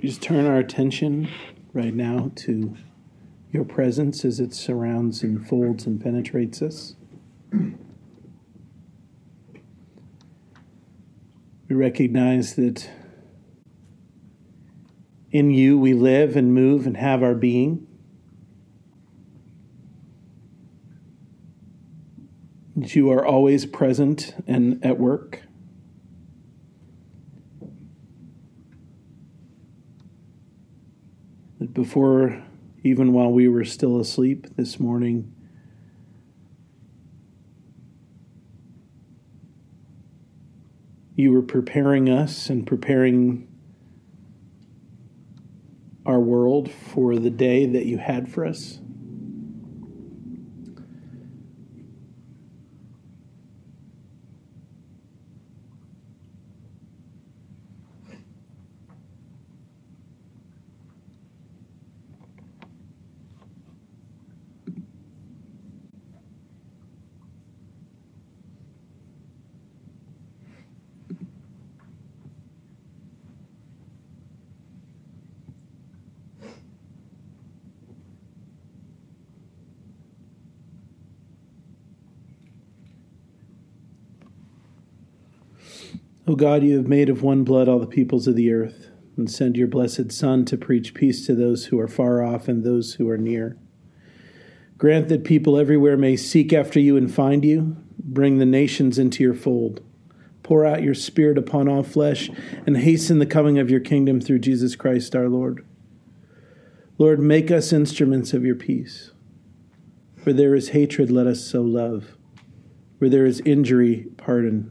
We just turn our attention right now to your presence as it surrounds and folds and penetrates us. We recognize that in you we live and move and have our being. That you are always present and at work. That before, even while we were still asleep this morning, you were preparing us and preparing our world for the day that you had for us. O God, you have made of one blood all the peoples of the earth, and send your blessed Son to preach peace to those who are far off and those who are near. Grant that people everywhere may seek after you and find you. Bring the nations into your fold. Pour out your Spirit upon all flesh, and hasten the coming of your kingdom through Jesus Christ our Lord. Lord, make us instruments of your peace. Where there is hatred, let us sow love. Where there is injury, pardon.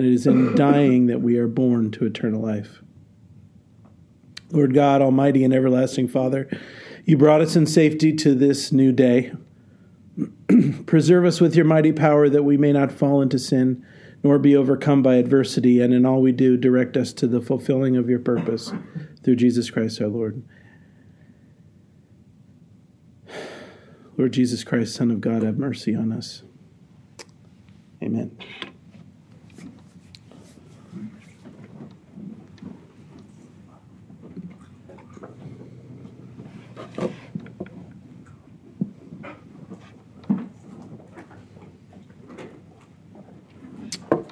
and it is in dying that we are born to eternal life. Lord God, Almighty and everlasting Father, you brought us in safety to this new day. Preserve us with your mighty power that we may not fall into sin nor be overcome by adversity, and in all we do, direct us to the fulfilling of your purpose through Jesus Christ our Lord. Lord Jesus Christ, Son of God, have mercy on us. Amen.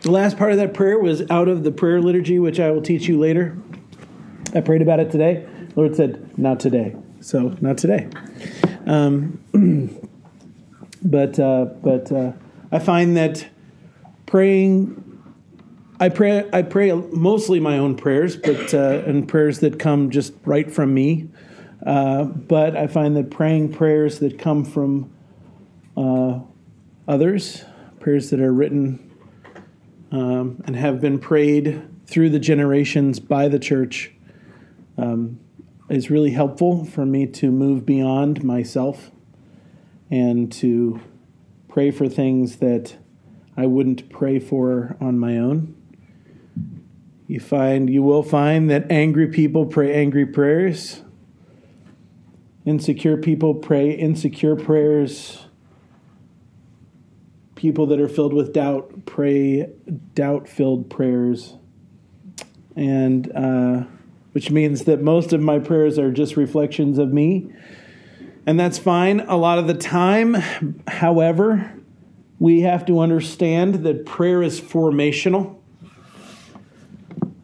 The last part of that prayer was out of the prayer liturgy, which I will teach you later. I prayed about it today. The Lord said, not today. So, not today. Um, but uh, but uh, I find that praying, I pray I pray mostly my own prayers, but uh, and prayers that come just right from me. Uh, but I find that praying prayers that come from uh, others, prayers that are written um, and have been prayed through the generations by the church um, is really helpful for me to move beyond myself and to pray for things that I wouldn't pray for on my own. You find you will find that angry people pray angry prayers. Insecure people pray insecure prayers people that are filled with doubt pray doubt filled prayers. And uh, which means that most of my prayers are just reflections of me. And that's fine a lot of the time. However, we have to understand that prayer is formational,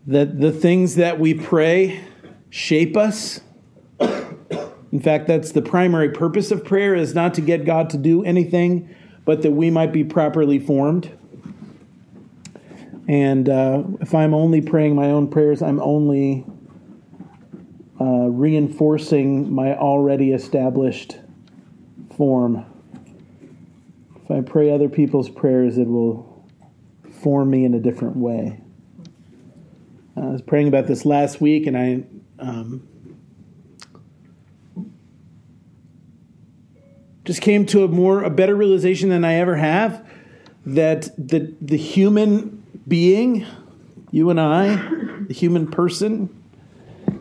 that the things that we pray shape us. In fact, that's the primary purpose of prayer is not to get God to do anything but that we might be properly formed. And uh, if I'm only praying my own prayers, I'm only uh, reinforcing my already established form. If I pray other people's prayers, it will form me in a different way. I was praying about this last week, and I um, just came to a more a better realization than I ever have that the the human being, you and I, the human person,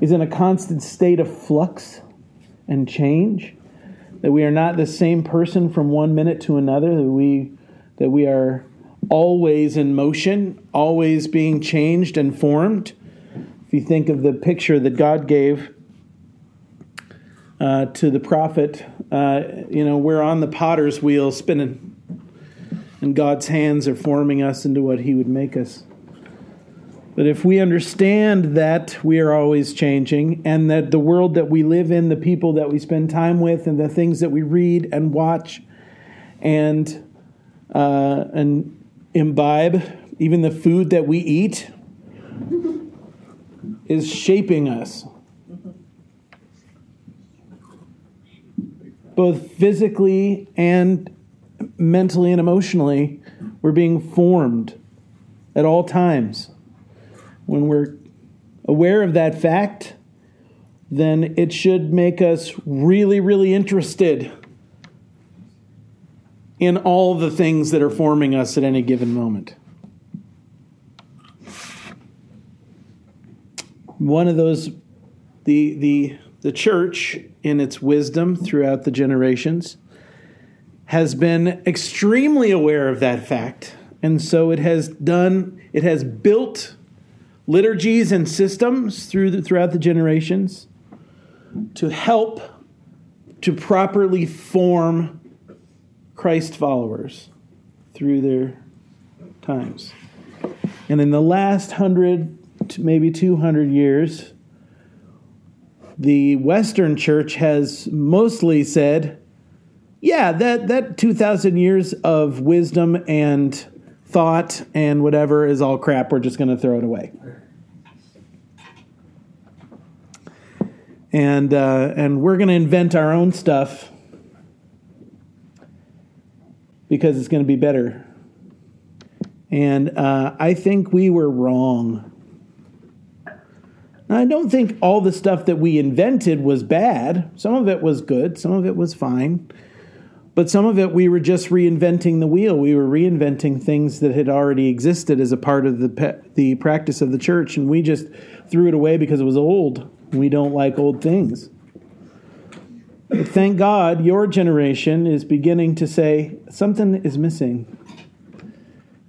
is in a constant state of flux and change. That we are not the same person from one minute to another. That we that we are always in motion, always being changed and formed. If you think of the picture that God gave uh, to the prophet, uh, you know, we're on the potter's wheel spinning, and God's hands are forming us into what He would make us. But if we understand that we are always changing and that the world that we live in, the people that we spend time with, and the things that we read and watch and uh, and imbibe, even the food that we eat, is shaping us. Both physically and mentally and emotionally, we're being formed at all times. When we're aware of that fact, then it should make us really, really interested in all the things that are forming us at any given moment. One of those, the, the, the church, in its wisdom throughout the generations, has been extremely aware of that fact. And so it has done, it has built liturgies and systems through the, throughout the generations to help to properly form Christ followers through their times. And in the last hundred, maybe 200 years, the Western church has mostly said, yeah, that, that 2,000 years of wisdom and thought and whatever is all crap. We're just going to throw it away. And, uh, and we're going to invent our own stuff because it's going to be better. And uh, I think we were wrong. Now, I don't think all the stuff that we invented was bad. Some of it was good, some of it was fine. But some of it we were just reinventing the wheel. We were reinventing things that had already existed as a part of the pe- the practice of the church, and we just threw it away because it was old. We don't like old things. But thank God your generation is beginning to say something is missing.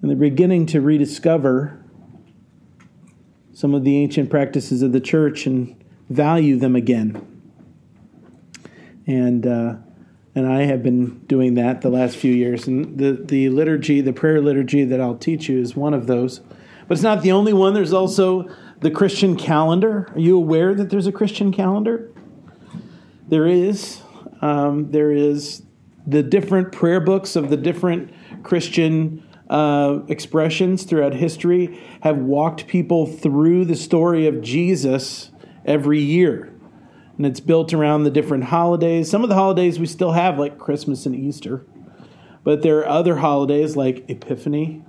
And they're beginning to rediscover some of the ancient practices of the church and value them again. And uh, and I have been doing that the last few years. And the, the liturgy, the prayer liturgy that I'll teach you is one of those. But it's not the only one. There's also the Christian calendar. Are you aware that there's a Christian calendar? There is. Um, there is the different prayer books of the different Christian uh, expressions throughout history have walked people through the story of Jesus every year. And it's built around the different holidays. Some of the holidays we still have, like Christmas and Easter. But there are other holidays like Epiphany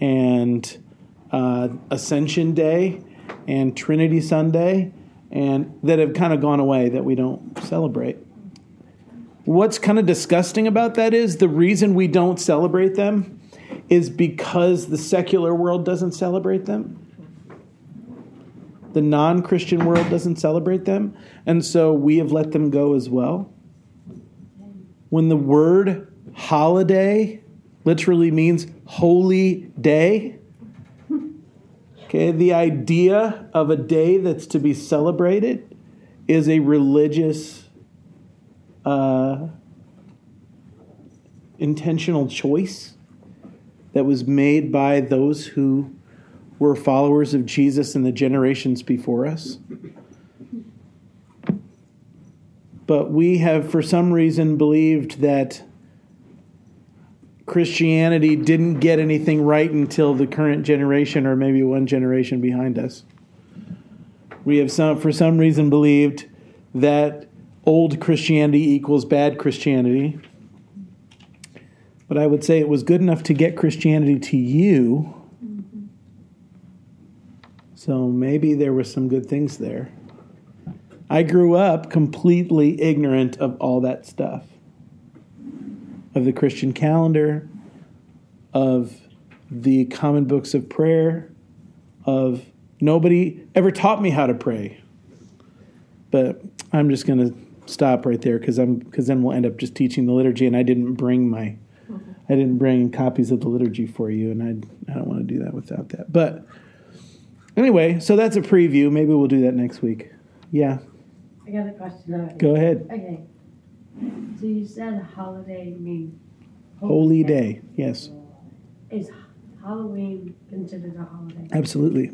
and uh, Ascension Day and Trinity Sunday and that have kind of gone away that we don't celebrate. What's kind of disgusting about that is the reason we don't celebrate them is because the secular world doesn't celebrate them. The non Christian world doesn't celebrate them. And so we have let them go as well. When the word holiday literally means holy day, okay, the idea of a day that's to be celebrated is a religious uh, intentional choice that was made by those who were followers of Jesus in the generations before us. But we have, for some reason, believed that Christianity didn't get anything right until the current generation or maybe one generation behind us. We have, some, for some reason, believed that old Christianity equals bad Christianity. But I would say it was good enough to get Christianity to you. So maybe there were some good things there. I grew up completely ignorant of all that stuff. of the Christian calendar, of the common books of prayer, of nobody ever taught me how to pray. But I'm just going to stop right there because I'm because then we'll end up just teaching the liturgy, and I didn't bring my I didn't bring copies of the liturgy for you, and I I don't want to do that without that. But anyway, so that's a preview. Maybe we'll do that next week. Yeah. I got a question. already. Go ahead. Okay. So you said holiday means Holy day. Yes. Is Halloween considered a holiday? Absolutely.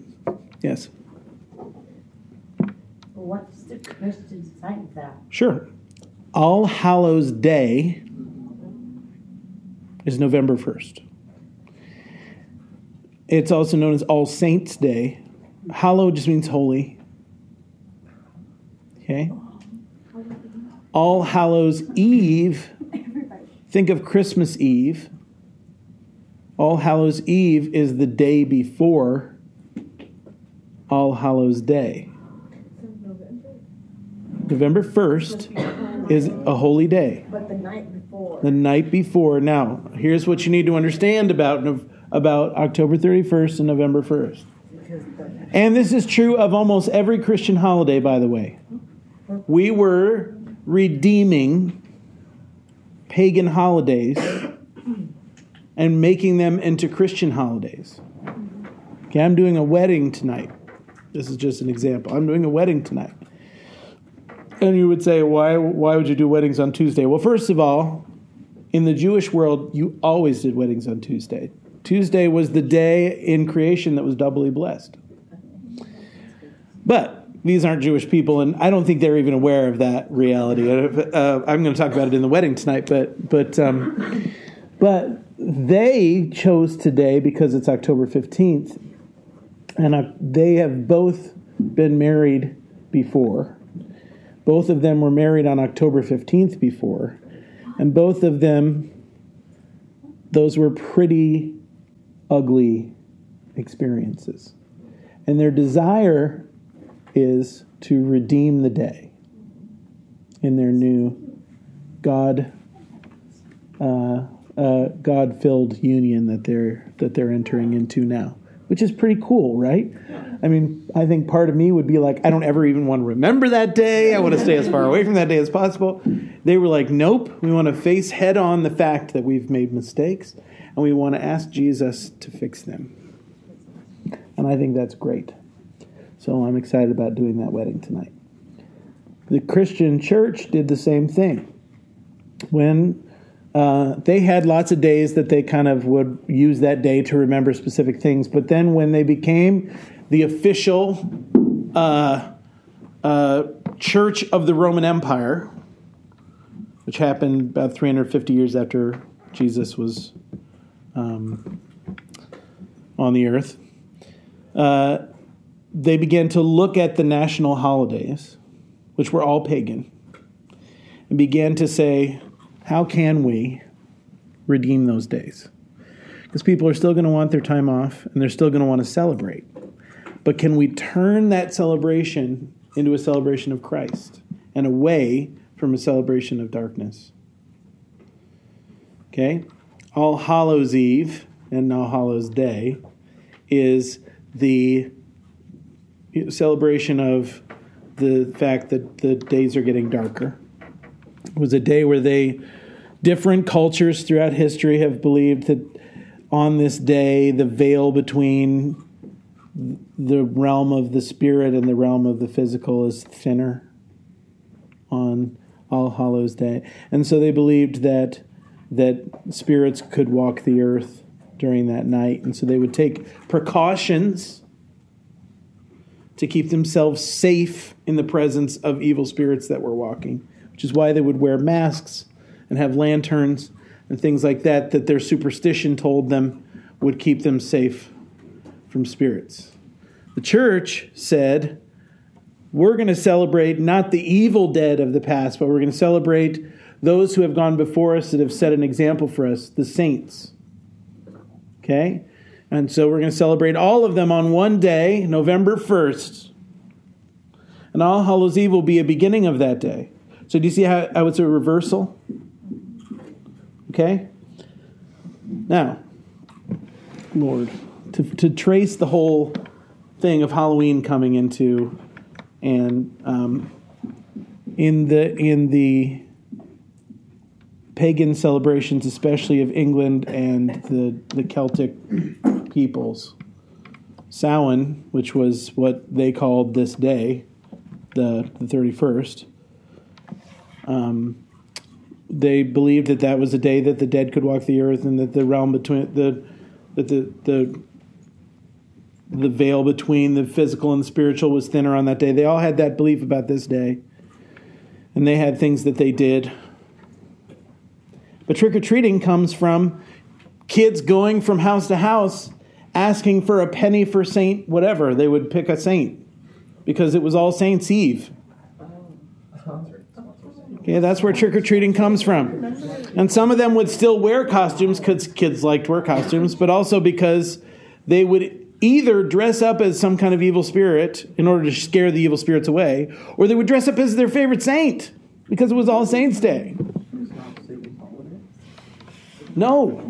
Yes. What's the Christian side of that? Sure. All Hallows Day is November 1st. It's also known as All Saints Day. Hallow just means holy. Okay. All Hallows Eve, think of Christmas Eve. All Hallows Eve is the day before All Hallows Day. November 1st is a holy day. But the night before. The night before. Now, here's what you need to understand about about October 31st and November 1st. And this is true of almost every Christian holiday, by the way. We were redeeming pagan holidays and making them into Christian holidays. Okay, I'm doing a wedding tonight. This is just an example. I'm doing a wedding tonight. And you would say, why, why would you do weddings on Tuesday? Well, first of all, in the Jewish world, you always did weddings on Tuesday. Tuesday was the day in creation that was doubly blessed. But these aren't Jewish people, and I don't think they're even aware of that reality. Uh, I'm going to talk about it in the wedding tonight, but but um, but they chose today because it's October 15th, and uh, they have both been married before. Both of them were married on October 15th before, and both of them, those were pretty ugly experiences. And their desire is to redeem the day in their new God uh, uh, God filled union that they're that they're entering into now, which is pretty cool, right? I mean, I think part of me would be like, I don't ever even want to remember that day. I want to stay as far away from that day as possible. They were like, nope, we want to face head on the fact that we've made mistakes, and we want to ask Jesus to fix them. And I think that's great. So I'm excited about doing that wedding tonight. The Christian church did the same thing. When uh, they had lots of days that they kind of would use that day to remember specific things, but then when they became the official uh, uh, church of the Roman Empire, which happened about 350 years after Jesus was um, on the earth, uh, they began to look at the national holidays, which were all pagan, and began to say, how can we redeem those days? Because people are still going to want their time off and they're still going to want to celebrate. But can we turn that celebration into a celebration of Christ and away from a celebration of darkness? Okay? All Hallows Eve and All Hallows Day is the celebration of the fact that the days are getting darker. Was a day where they, different cultures throughout history, have believed that on this day the veil between the realm of the spirit and the realm of the physical is thinner on All Hallows Day. And so they believed that that spirits could walk the earth during that night. And so they would take precautions to keep themselves safe in the presence of evil spirits that were walking, which is why they would wear masks and have lanterns and things like that, that their superstition told them would keep them safe from spirits. The church said, we're going to celebrate not the evil dead of the past, but we're going to celebrate those who have gone before us that have set an example for us, the saints. Okay? And so we're going to celebrate all of them on one day, November 1st. And All Hallows Eve will be a beginning of that day. So do you see how, how it's a reversal? Okay? Now, Lord, to, to trace the whole thing of Halloween coming into and um, in the in the pagan celebrations, especially of England and the the Celtic peoples, Samhain, which was what they called this day, the the thirty first. Um, they believed that that was a day that the dead could walk the earth, and that the realm between the that the the the veil between the physical and the spiritual was thinner on that day. They all had that belief about this day, and they had things that they did. But trick or treating comes from kids going from house to house asking for a penny for Saint whatever. They would pick a saint because it was All Saints Eve. Okay, that's where trick or treating comes from. And some of them would still wear costumes because kids liked to wear costumes, but also because they would either dress up as some kind of evil spirit in order to scare the evil spirits away, or they would dress up as their favorite saint because it was All Saints Day. No,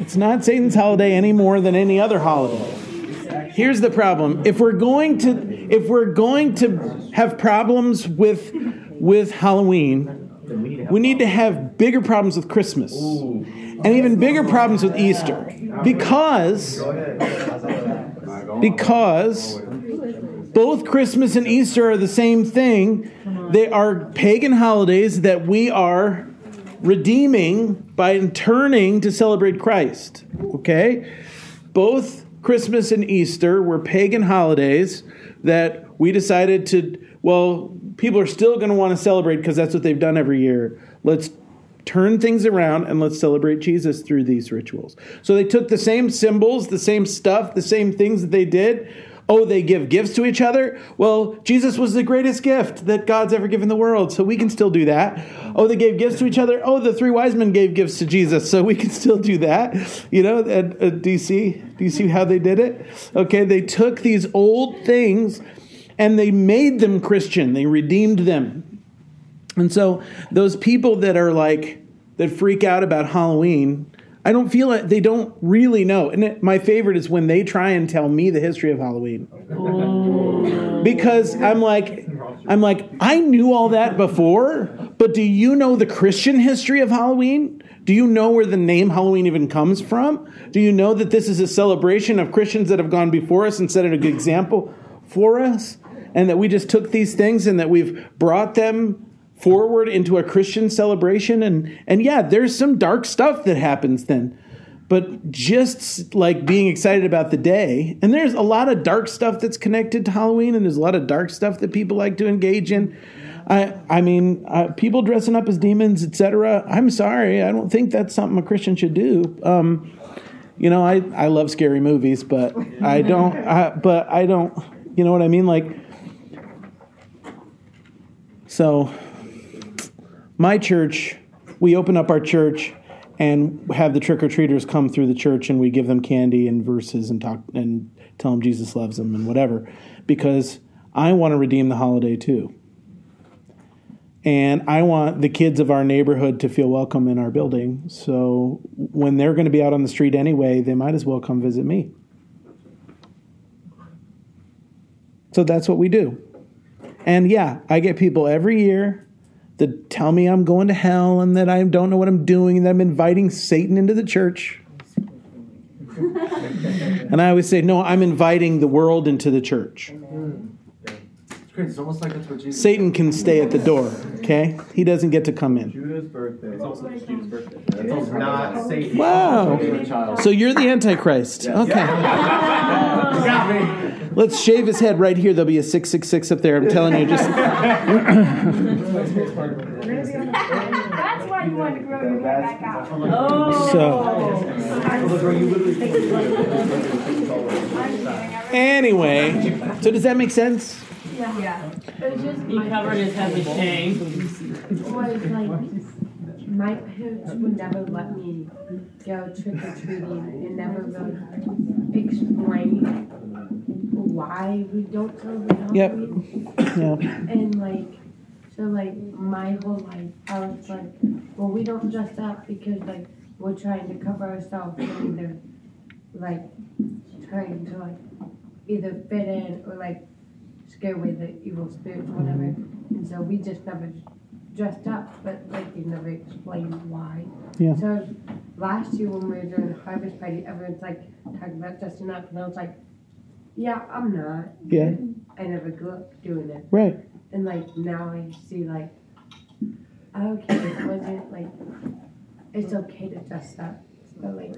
it's not Satan's holiday any more than any other holiday. Here's the problem: if we're going to if we're going to have problems with with Halloween, we need to have bigger problems with Christmas, and even bigger problems with Easter, because because both Christmas and Easter are the same thing. They are pagan holidays that we are redeeming by turning to celebrate Christ. Okay? Both Christmas and Easter were pagan holidays that we decided to, well, people are still going to want to celebrate because that's what they've done every year. Let's turn things around and let's celebrate Jesus through these rituals. So they took the same symbols, the same stuff, the same things that they did. Oh, they give gifts to each other? Well, Jesus was the greatest gift that God's ever given the world, so we can still do that. Oh, they gave gifts to each other? Oh, the three wise men gave gifts to Jesus, so we can still do that. You know, at, at DC, do you see how they did it? Okay, they took these old things and they made them Christian, they redeemed them. And so those people that are like, that freak out about Halloween, I don't feel like they don't really know. And it, my favorite is when they try and tell me the history of Halloween. Oh. Because I'm like I'm like I knew all that before, but do you know the Christian history of Halloween? Do you know where the name Halloween even comes from? Do you know that this is a celebration of Christians that have gone before us and set a good example for us? And that we just took these things and that we've brought them forward into a Christian celebration. And, and yeah, there's some dark stuff that happens then. But just like being excited about the day, and there's a lot of dark stuff that's connected to Halloween, and there's a lot of dark stuff that people like to engage in. I, I mean, uh, people dressing up as demons, etc. I'm sorry, I don't think that's something a Christian should do. Um, you know, I, I love scary movies, but I don't. I, but I don't. You know what I mean? Like, so my church, we open up our church and have the trick or treaters come through the church, and we give them candy and verses and talk and tell them Jesus loves them and whatever, because I want to redeem the holiday too. And I want the kids of our neighborhood to feel welcome in our building. So when they're going to be out on the street anyway, they might as well come visit me. So that's what we do. And yeah, I get people every year that tell me I'm going to hell and that I don't know what I'm doing and that I'm inviting Satan into the church. and I always say, no, I'm inviting the world into the church. It's almost like that's what Jesus Satan can stay at the door, okay? He doesn't get to come in. Judah's birthday. It's also Jude's birthday. That's not Satan. Wow. So you're the Antichrist. Okay. Let's shave his head right here. There'll be a 666 up there. I'm telling you, just. That's why you wanted to grow your hair back out. Oh. So. Anyway, so does that make sense? Yeah. It was just He my, covered his head with shame. was like, my parents would never let me go trick or treating and never really explain why we don't celebrate Yep. Halloween. Yeah. And like, So like my whole life, I was like, well, we don't dress up because like we're trying to cover ourselves from either like trying to like either fit in or like scare away the evil spirits or whatever. And so we just never dressed up, but like they never explained why. Yeah. So last year when we were doing the harvest party, everyone's like talking about dressing up, and I was like, yeah, I'm not. Yeah. I never grew up doing it. Right. And like now I see like, okay, it wasn't like, it's okay to dress up, but like,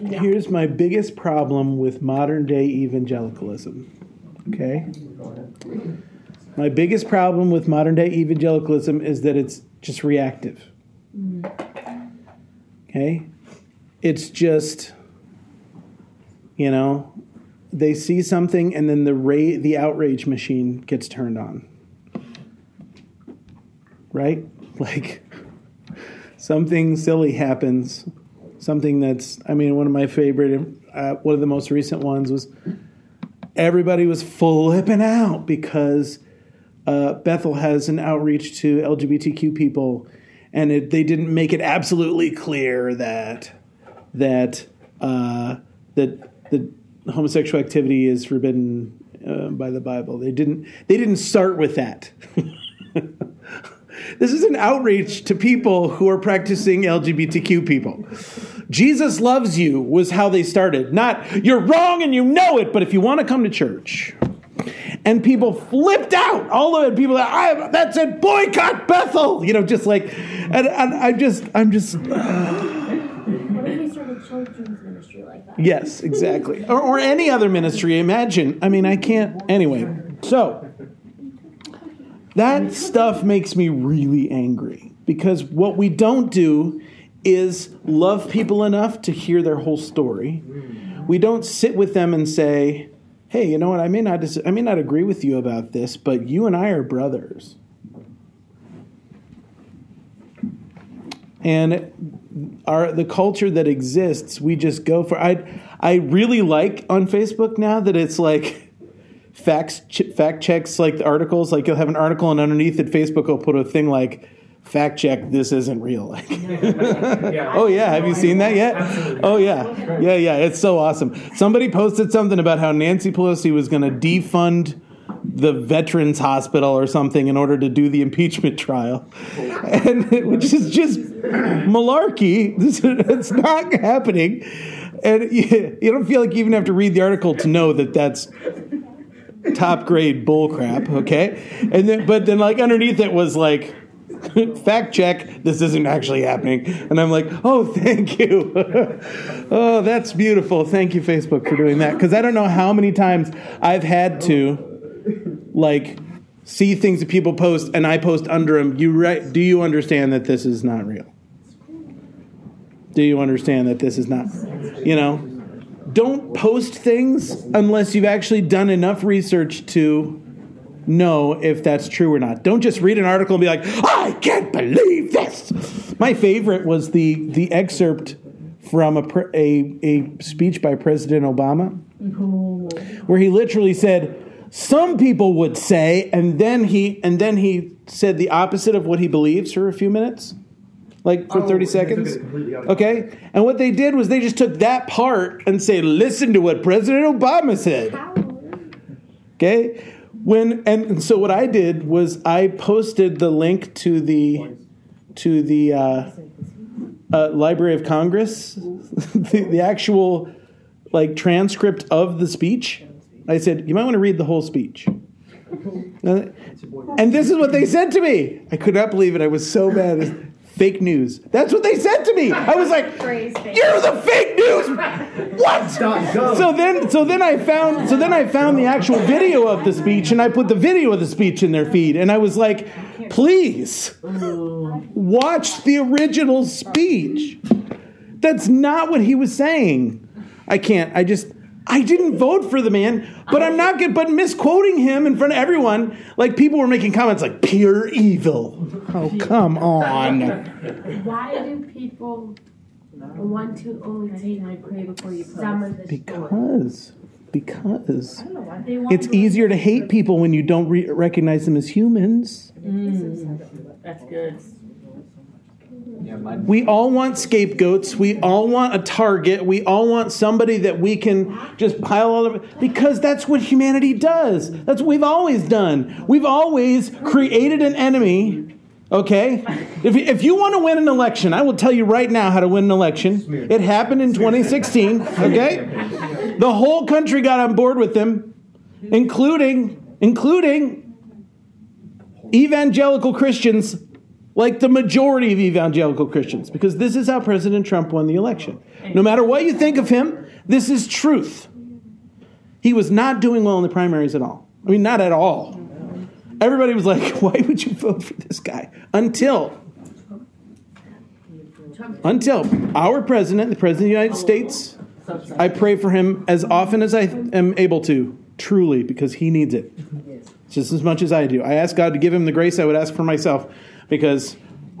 yeah. Here's my biggest problem with modern day evangelicalism. Okay? My biggest problem with modern day evangelicalism is that it's just reactive. Okay? It's just, you know, they see something and then the ra- the outrage machine gets turned on. Right? Like something silly happens something that's i mean one of my favorite uh, one of the most recent ones was everybody was flipping out because uh, bethel has an outreach to lgbtq people and it, they didn't make it absolutely clear that that uh, that that homosexual activity is forbidden uh, by the bible they didn't they didn't start with that this is an outreach to people who are practicing LGBTQ people. Jesus loves you was how they started. Not you're wrong and you know it, but if you want to come to church. And people flipped out. All of it, people that I that said boycott Bethel. You know, just like, and, and I just, I'm just. What if we started children's ministry like that? Yes, exactly. Or, or any other ministry. Imagine. I mean, I can't. Anyway, so that stuff makes me really angry because what we don't do is love people enough to hear their whole story. Hmm. We don't sit with them and say, "Hey, you know what? I may not dis- I may not agree with you about this, but you and I are brothers." And our the culture that exists, we just go for. I I really like on Facebook now that it's like facts ch- fact checks like the articles. Like you'll have an article and underneath it, Facebook will put a thing like fact check this isn't real. Like, oh yeah, have you seen that yet? Oh yeah, yeah yeah. It's so awesome. Somebody posted something about how Nancy Pelosi was going to defund the Veterans Hospital or something in order to do the impeachment trial, and which is just malarkey. It's not happening, and you, you don't feel like you even have to read the article to know that that's top grade bull crap. Okay, and then but then like underneath it was like. Fact check, this isn't actually happening. And I'm like, oh, thank you. oh, that's beautiful. Thank you, Facebook, for doing that. Because I don't know how many times I've had to, like, see things that people post and I post under them. You right? Do you understand that this is not real? Do you understand that this is not, you know? Don't post things unless you've actually done enough research to know if that's true or not. Don't just read an article and be like, "I can't believe this." My favorite was the the excerpt from a a, a speech by President Obama, where he literally said, "Some people would say," and then he and then he said the opposite of what he believes for a few minutes, like for Oh, thirty they seconds. completely out of Okay, and what they did was they just took that part and say, "Listen to what President Obama said." Okay? When and so what I did was I posted the link to the to the uh, uh, Library of Congress, the, the actual like transcript of the speech. I said, you might want to read the whole speech. And this is what they said to me. I could not believe it. I was so mad. Fake news. That's what they said to me. I was like, "You're the fake news." What? So then, so then I found, so then I found the actual video of the speech, and I put the video of the speech in their feed, and I was like, "Please, watch the original speech." That's not what he was saying. I can't. I just. I didn't vote for the man, but I'm not good. But misquoting him in front of everyone, like people were making comments like "pure evil." Oh, come on. Why do people want to only take some of the story? Because, Because it's easier to hate people when you don't re- recognize them as humans. Mm. That's good. We all want scapegoats. We all want a target. We all want somebody that we can just pile all over because that's what humanity does. That's what we've always done. We've always created an enemy. Okay? If, if you want to win an election, I will tell you right now how to win an election. It happened in 2016. Okay? The whole country got on board with them, including including evangelical Christians like the majority of evangelical Christians, because this is how President Trump won the election. No matter what you think of him, this is truth. He was not doing well in the primaries at all. I mean, not at all. Everybody was like, why would you vote for this guy? Until, until our president, the president of the United States, I pray for him as often as I am able to, truly, because he needs it just as much as I do. I ask God to give him the grace I would ask for myself because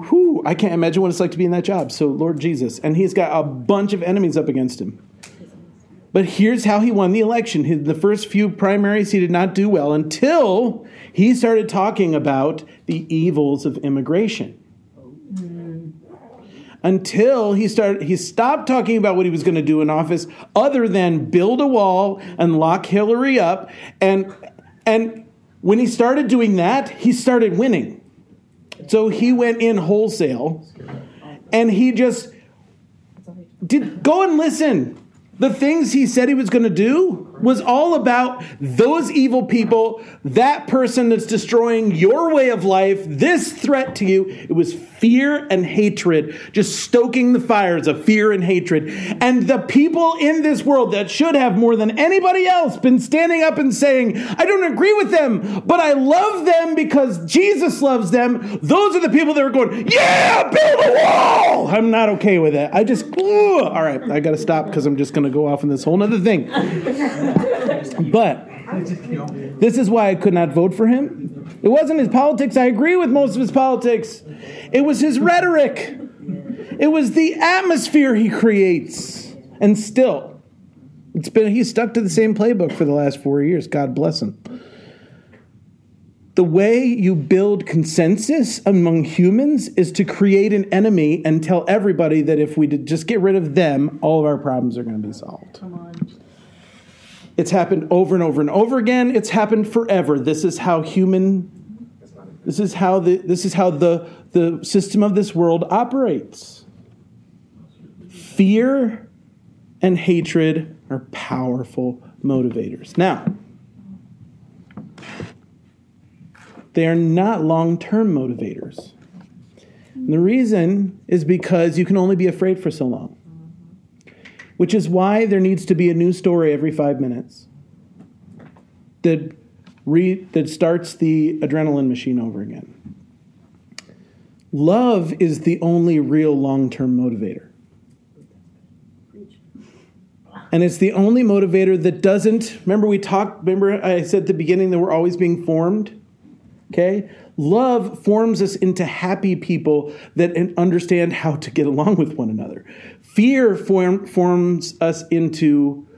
whew, I can't imagine what it's like to be in that job. So, Lord Jesus. And he's got a bunch of enemies up against him. But here's how he won the election. In the first few primaries, he did not do well until he started talking about the evils of immigration. Until he started, he stopped talking about what he was going to do in office, other than build a wall and lock Hillary up. And and when he started doing that, he started winning. So he went in wholesale, and he just did go and listen. The things he said he was going to do was all about those evil people, that person that's destroying your way of life, this threat to you. It was fear and hatred, just stoking the fires of fear and hatred. And the people in this world that should have more than anybody else been standing up and saying, I don't agree with them, but I love them because Jesus loves them. Those are the people that are going, Yeah, build a wall. I'm not okay with it. I just, ooh, all right, I got to stop because I'm just going to go off on this whole other thing. But this is why I could not vote for him. It wasn't his politics. I agree with most of his politics. It was his rhetoric. It was the atmosphere he creates. And still, it's been he's stuck to the same playbook for the last 4 years. God bless him. The way you build consensus among humans is to create an enemy and tell everybody that if we just get rid of them, all of our problems are going to be solved. It's happened over and over and over again. It's happened forever. This is how human this is how the this is how the the system of this world operates. Fear and hatred are powerful motivators. Now, they are not long-term motivators. And the reason is because you can only be afraid for so long which is why there needs to be a new story every five minutes that, re, that starts the adrenaline machine over again. Love is the only real long term motivator. And it's the only motivator that doesn't. Remember, we talked, remember, I said at the beginning that we're always being formed? Okay? Love forms us into happy people that understand how to get along with one another. Fear form, forms us into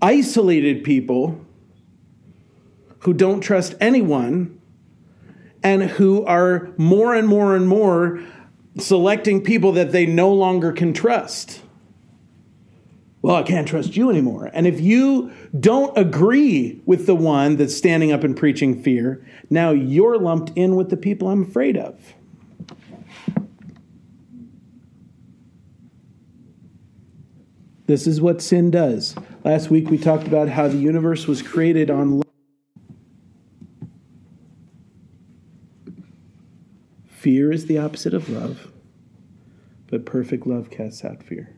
isolated people who don't trust anyone and who are more and more and more selecting people that they no longer can trust. Well, I can't trust you anymore. And if you don't agree with the one that's standing up and preaching fear, now you're lumped in with the people I'm afraid of. This is what sin does. Last week we talked about how the universe was created on love. Fear is the opposite of love, but perfect love casts out fear.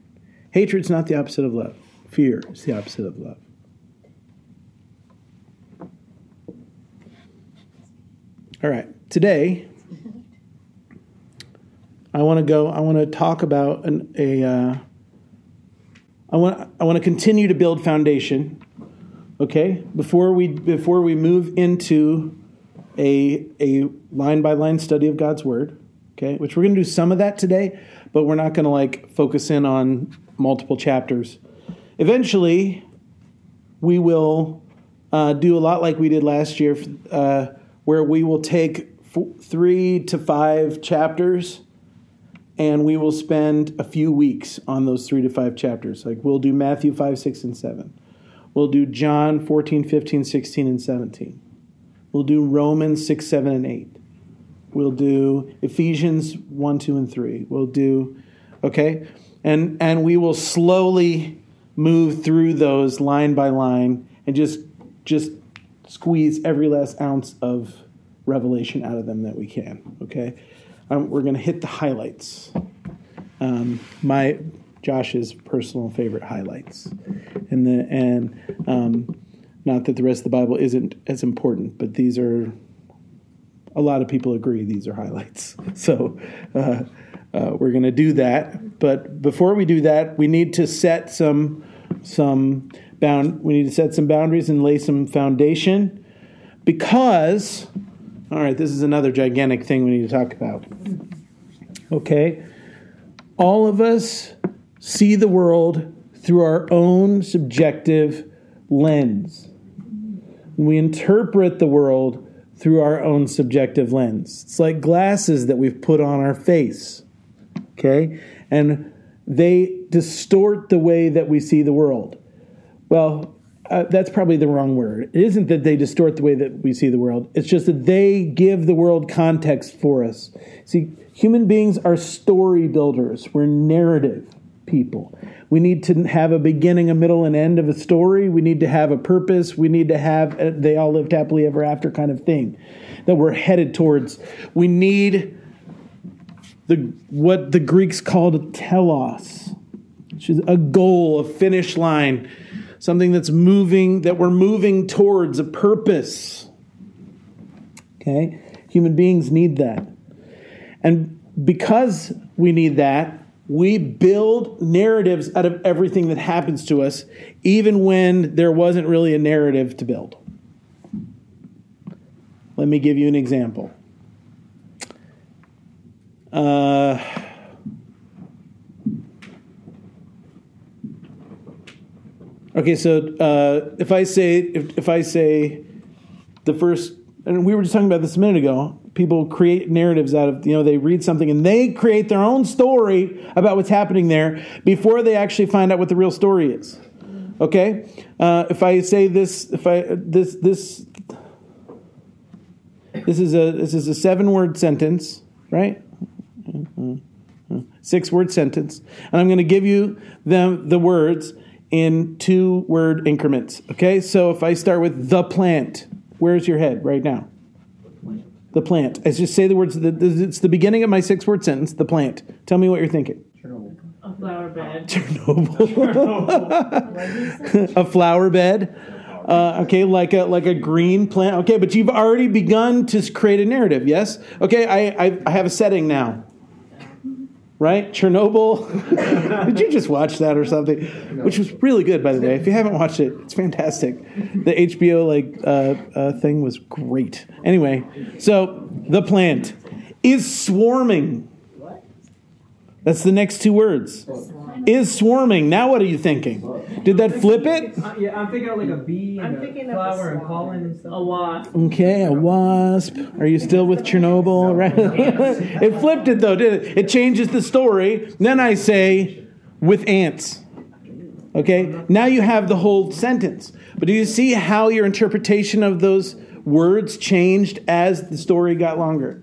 Hatred's not the opposite of love. Fear is the opposite of love. All right, today I want to go. I want to talk about an, a. Uh, I want. I want to continue to build foundation. Okay, before we before we move into a a line by line study of God's word. Okay, which we're going to do some of that today, but we're not going to like focus in on multiple chapters. Eventually, we will uh, do a lot like we did last year, uh, where we will take three to five chapters and we will spend a few weeks on those three to five chapters. Like we'll do Matthew 5, 6, and 7. We'll do John 14, 15, 16, and 17. We'll do Romans 6, 7, and 8. We'll do Ephesians 1, 2, and 3. We'll do, okay? And, and we will slowly move through those line by line and just, just squeeze every last ounce of revelation out of them that we can, okay? Um, we're going to hit the highlights. Um, my Josh's personal favorite highlights, and the and um, not that the rest of the Bible isn't as important, but these are a lot of people agree these are highlights. So uh, uh, we're going to do that. But before we do that, we need to set some some bound. We need to set some boundaries and lay some foundation because. All right, this is another gigantic thing we need to talk about. Okay, all of us see the world through our own subjective lens. We interpret the world through our own subjective lens. It's like glasses that we've put on our face, okay? And they distort the way that we see the world. Well, uh, that's probably the wrong word. It isn't that they distort the way that we see the world, it's just that they give the world context for us. See, human beings are story builders, we're narrative people. We need to have a beginning, a middle, and end of a story. We need to have a purpose. We need to have a, they all lived happily ever after kind of thing that we're headed towards. We need the what the Greeks called a telos, which is a goal, a finish line, something that's moving, that we're moving towards a purpose. Okay? Human beings need that. And because we need that, we build narratives out of everything that happens to us, even when there wasn't really a narrative to build. Let me give you an example. Uh, okay, so uh, if I say if, if I say the first, and we were just talking about this a minute ago people create narratives out of you know they read something and they create their own story about what's happening there before they actually find out what the real story is. Okay? Uh, if i say this if i this this this is a this is a seven word sentence right? Six word sentence. And i'm going to give you them the words in two word increments okay so if i start with the plant where's your head right now the plant. As just say the words. It's the beginning of my six word sentence. The plant. Tell me what you're thinking. A flower bed. Chernobyl. a flower bed. Uh, okay, like a like a green plant. Okay, but you've already begun to create a narrative. Yes. Okay, I I, I have a setting now right? Chernobyl. Did you just watch that or something? Which was really good, by the way. If you haven't watched it, it's fantastic. The HBO like uh, uh, thing was great. Anyway, so the plant is swarming. What? That's the next two words. Is swarming. Now, what are you thinking? Did that flip it? Uh, yeah, I'm thinking of like a bee and I'm a thinking of flower a and swan. pollen and stuff. A wasp. Okay, a wasp. Are you still with Chernobyl? Right? it flipped it though, did it? It changes the story. Then I say, with ants. Okay, now you have the whole sentence. But do you see how your interpretation of those words changed as the story got longer?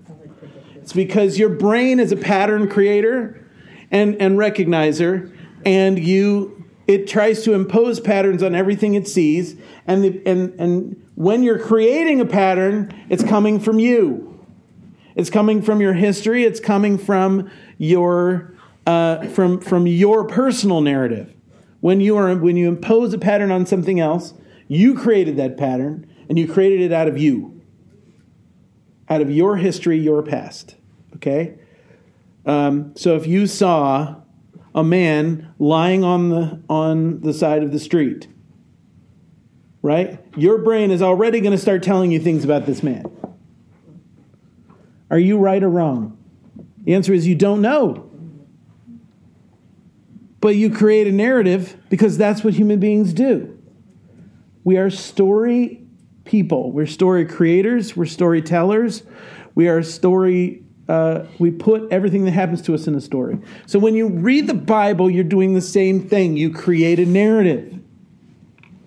It's because your brain is a pattern creator and, and recognizer, and you it tries to impose patterns on everything it sees, and the, and and when you're creating a pattern, it's coming from you. It's coming from your history. It's coming from your uh, from from your personal narrative. When you are when you impose a pattern on something else, you created that pattern, and you created it out of you, out of your history, your past. Okay. Um, so if you saw a man lying on the on the side of the street, right? Your brain is already going to start telling you things about this man. Are you right or wrong? The answer is you don't know. But you create a narrative because that's what human beings do. We are story people. We're story creators. We're storytellers. We are story. Uh, we put everything that happens to us in a story. So when you read the Bible, you're doing the same thing. You create a narrative.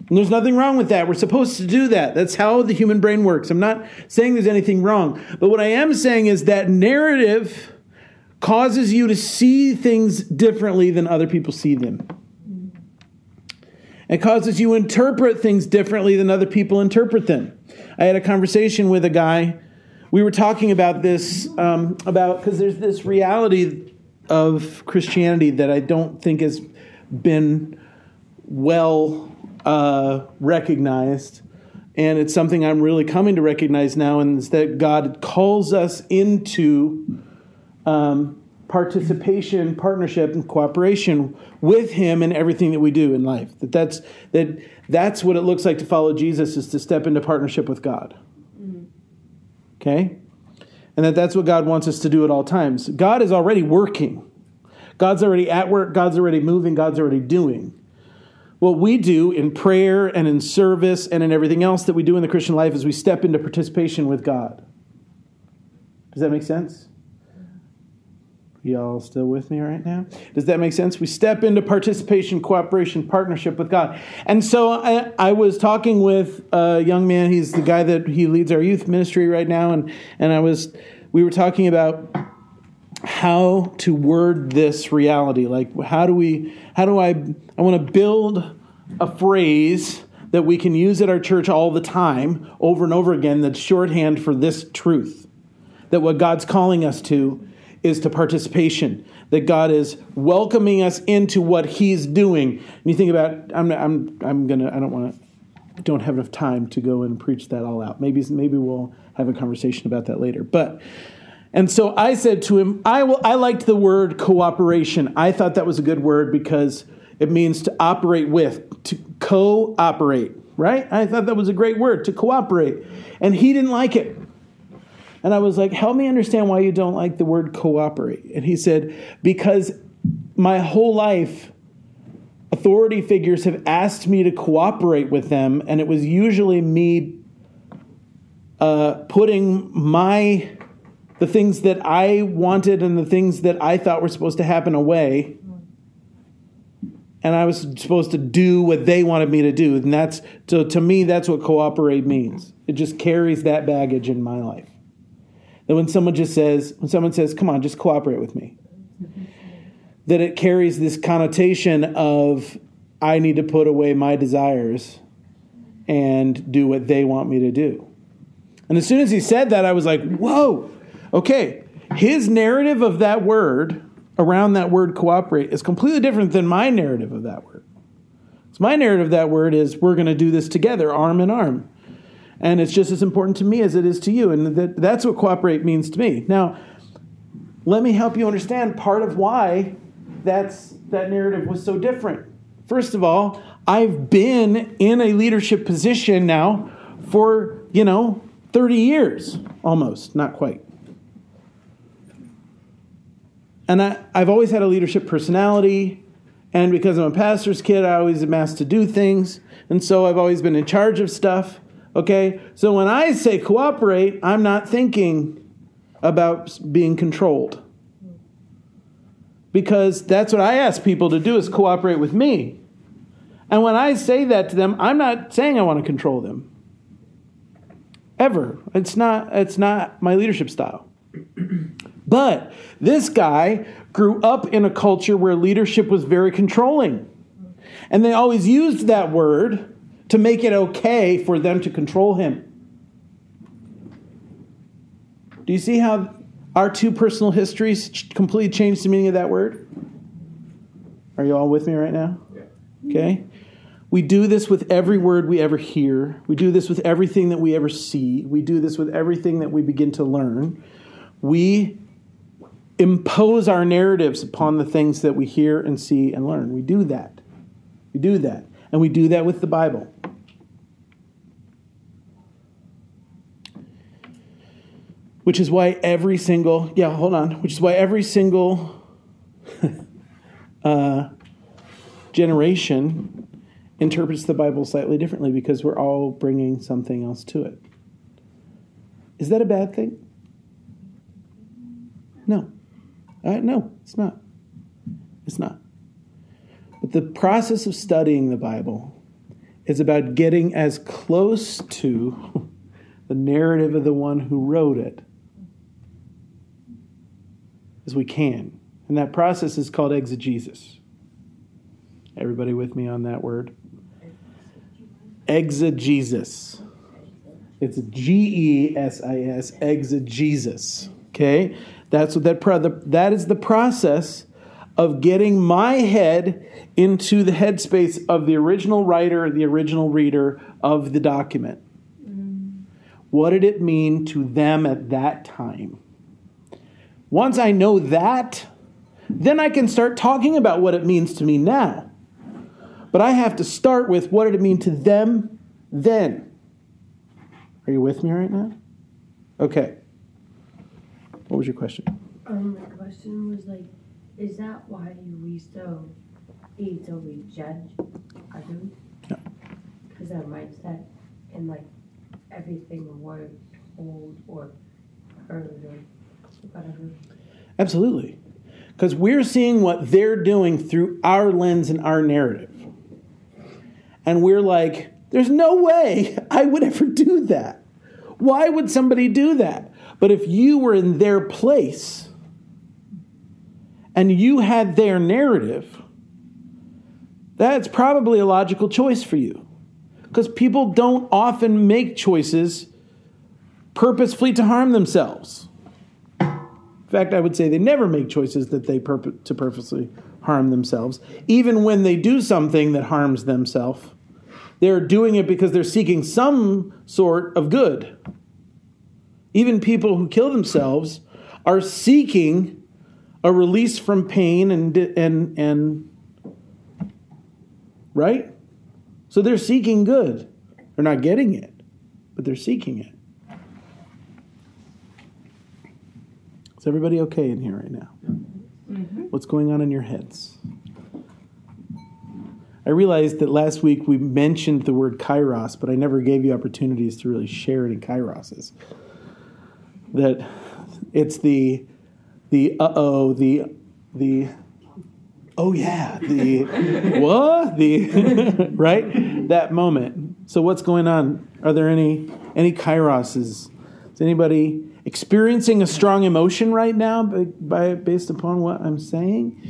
And there's nothing wrong with that. We're supposed to do that. That's how the human brain works. I'm not saying there's anything wrong. But what I am saying is that narrative causes you to see things differently than other people see them. It causes you to interpret things differently than other people interpret them. I had a conversation with a guy. We were talking about this, um, about because there's this reality of Christianity that I don't think has been well uh, recognized. And it's something I'm really coming to recognize now, and it's that God calls us into um, participation, partnership, and cooperation with Him in everything that we do in life. That that's that that's what it looks like to follow Jesus is to step into partnership with God. Okay, and that that's what God wants us to do at all times. God is already working. God's already at work. God's already moving. God's already doing. What we do in prayer and in service and in everything else that we do in the Christian life is we step into participation with God. Does that make sense? Y'all still with me right now? Does that make sense? We step into participation, cooperation, partnership with God. And so I, I, was talking with a young man. He's the guy that he leads our youth ministry right now, and and I was we were talking about how to word this reality. Like how do we how do I I want to build a phrase that we can use at our church all the time over and over again that's shorthand for this truth. That what God's calling us to is to participation. That God is welcoming us into what He's doing. And you think about, I'm, I'm, I'm gonna, I don't want to, I don't have enough time to go and preach that all out. Maybe, maybe we'll have a conversation about that later. But and so I said to him, I, will, I liked the word cooperation. I thought that was a good word because it means to operate with, to cooperate, right? I thought that was a great word, to cooperate. And he didn't like it. And I was like, help me understand why you don't like the word cooperate. And he said, because my whole life, authority figures have asked me to cooperate with them, and it was usually me uh, putting my the things that I wanted and the things that I thought were supposed to happen away. And I was supposed to do what they wanted me to do. And that's so to me, that's what cooperate means. It just carries that baggage in my life. That when someone just says, when someone says, come on, just cooperate with me, that it carries this connotation of I need to put away my desires and do what they want me to do. And as soon as he said that, I was like, whoa, Okay, his narrative of that word around that word cooperate is completely different than my narrative of that word. So my narrative of that word is we're going to do this together, arm in arm. And it's just as important to me as it is to you. And that, that's what cooperate means to me. Now, let me help you understand part of why that's, that narrative was so different. First of all, I've been in a leadership position now for, you know, 30 years almost, not quite. And I, I've always had a leadership personality. And because I'm a pastor's kid, I always am asked to do things. And so I've always been in charge of stuff. Okay? So when I say cooperate, I'm not thinking about being controlled. Because that's what I ask people to do is cooperate with me. And when I say that to them, I'm not saying I want to control them. Ever. It's not it's not my leadership style. But this guy grew up in a culture where leadership was very controlling. And they always used that word to make it okay for them to control him. Do you see how our two personal histories completely changed the meaning of that word? Are you all with me right now? Okay. We do this with every word we ever hear. We do this with everything that we ever see. We do this with everything that we begin to learn. We impose our narratives upon the things that we hear and see and learn. We do that. We do that. And we do that with the Bible. Which is why every single, yeah, hold on, which is why every single uh, generation interprets the Bible slightly differently because we're all bringing something else to it. Is that a bad thing? No. Uh, no, it's not. It's not. But the process of studying the Bible is about getting as close to the narrative of the one who wrote it as we can. And that process is called exegesis. Everybody with me on that word? Exegesis. It's G E S I S, exegesis. Okay? That's what that pro- the, that is the process of getting my head into the headspace of the original writer, the original reader of the document. Mm-hmm. What did it mean to them at that time? Once I know that, then I can start talking about what it means to me now. But I have to start with what did it mean to them then? Are you with me right now? Okay. What was your question? Um, my question was like, is that why we still eat till we judge others? No. Because our mindset and like everything we're told or heard or whatever. Absolutely. Because we're seeing what they're doing through our lens and our narrative. And we're like, there's no way I would ever do that. Why would somebody do that? But if you were in their place and you had their narrative, that's probably a logical choice for you. Because people don't often make choices purposefully to harm themselves. Fact, I would say they never make choices that they purpo- to purposely harm themselves. Even when they do something that harms themselves, they're doing it because they're seeking some sort of good. Even people who kill themselves are seeking a release from pain and and and right? So they're seeking good. They're not getting it, but they're seeking it. Is everybody okay in here right now? What's going on in your heads? I realized that last week we mentioned the word kairos, but I never gave you opportunities to really share any kairoses. That it's the the uh oh the the oh yeah the what the right that moment. So what's going on? Are there any any kairoses? Is anybody experiencing a strong emotion right now by, by based upon what I'm saying?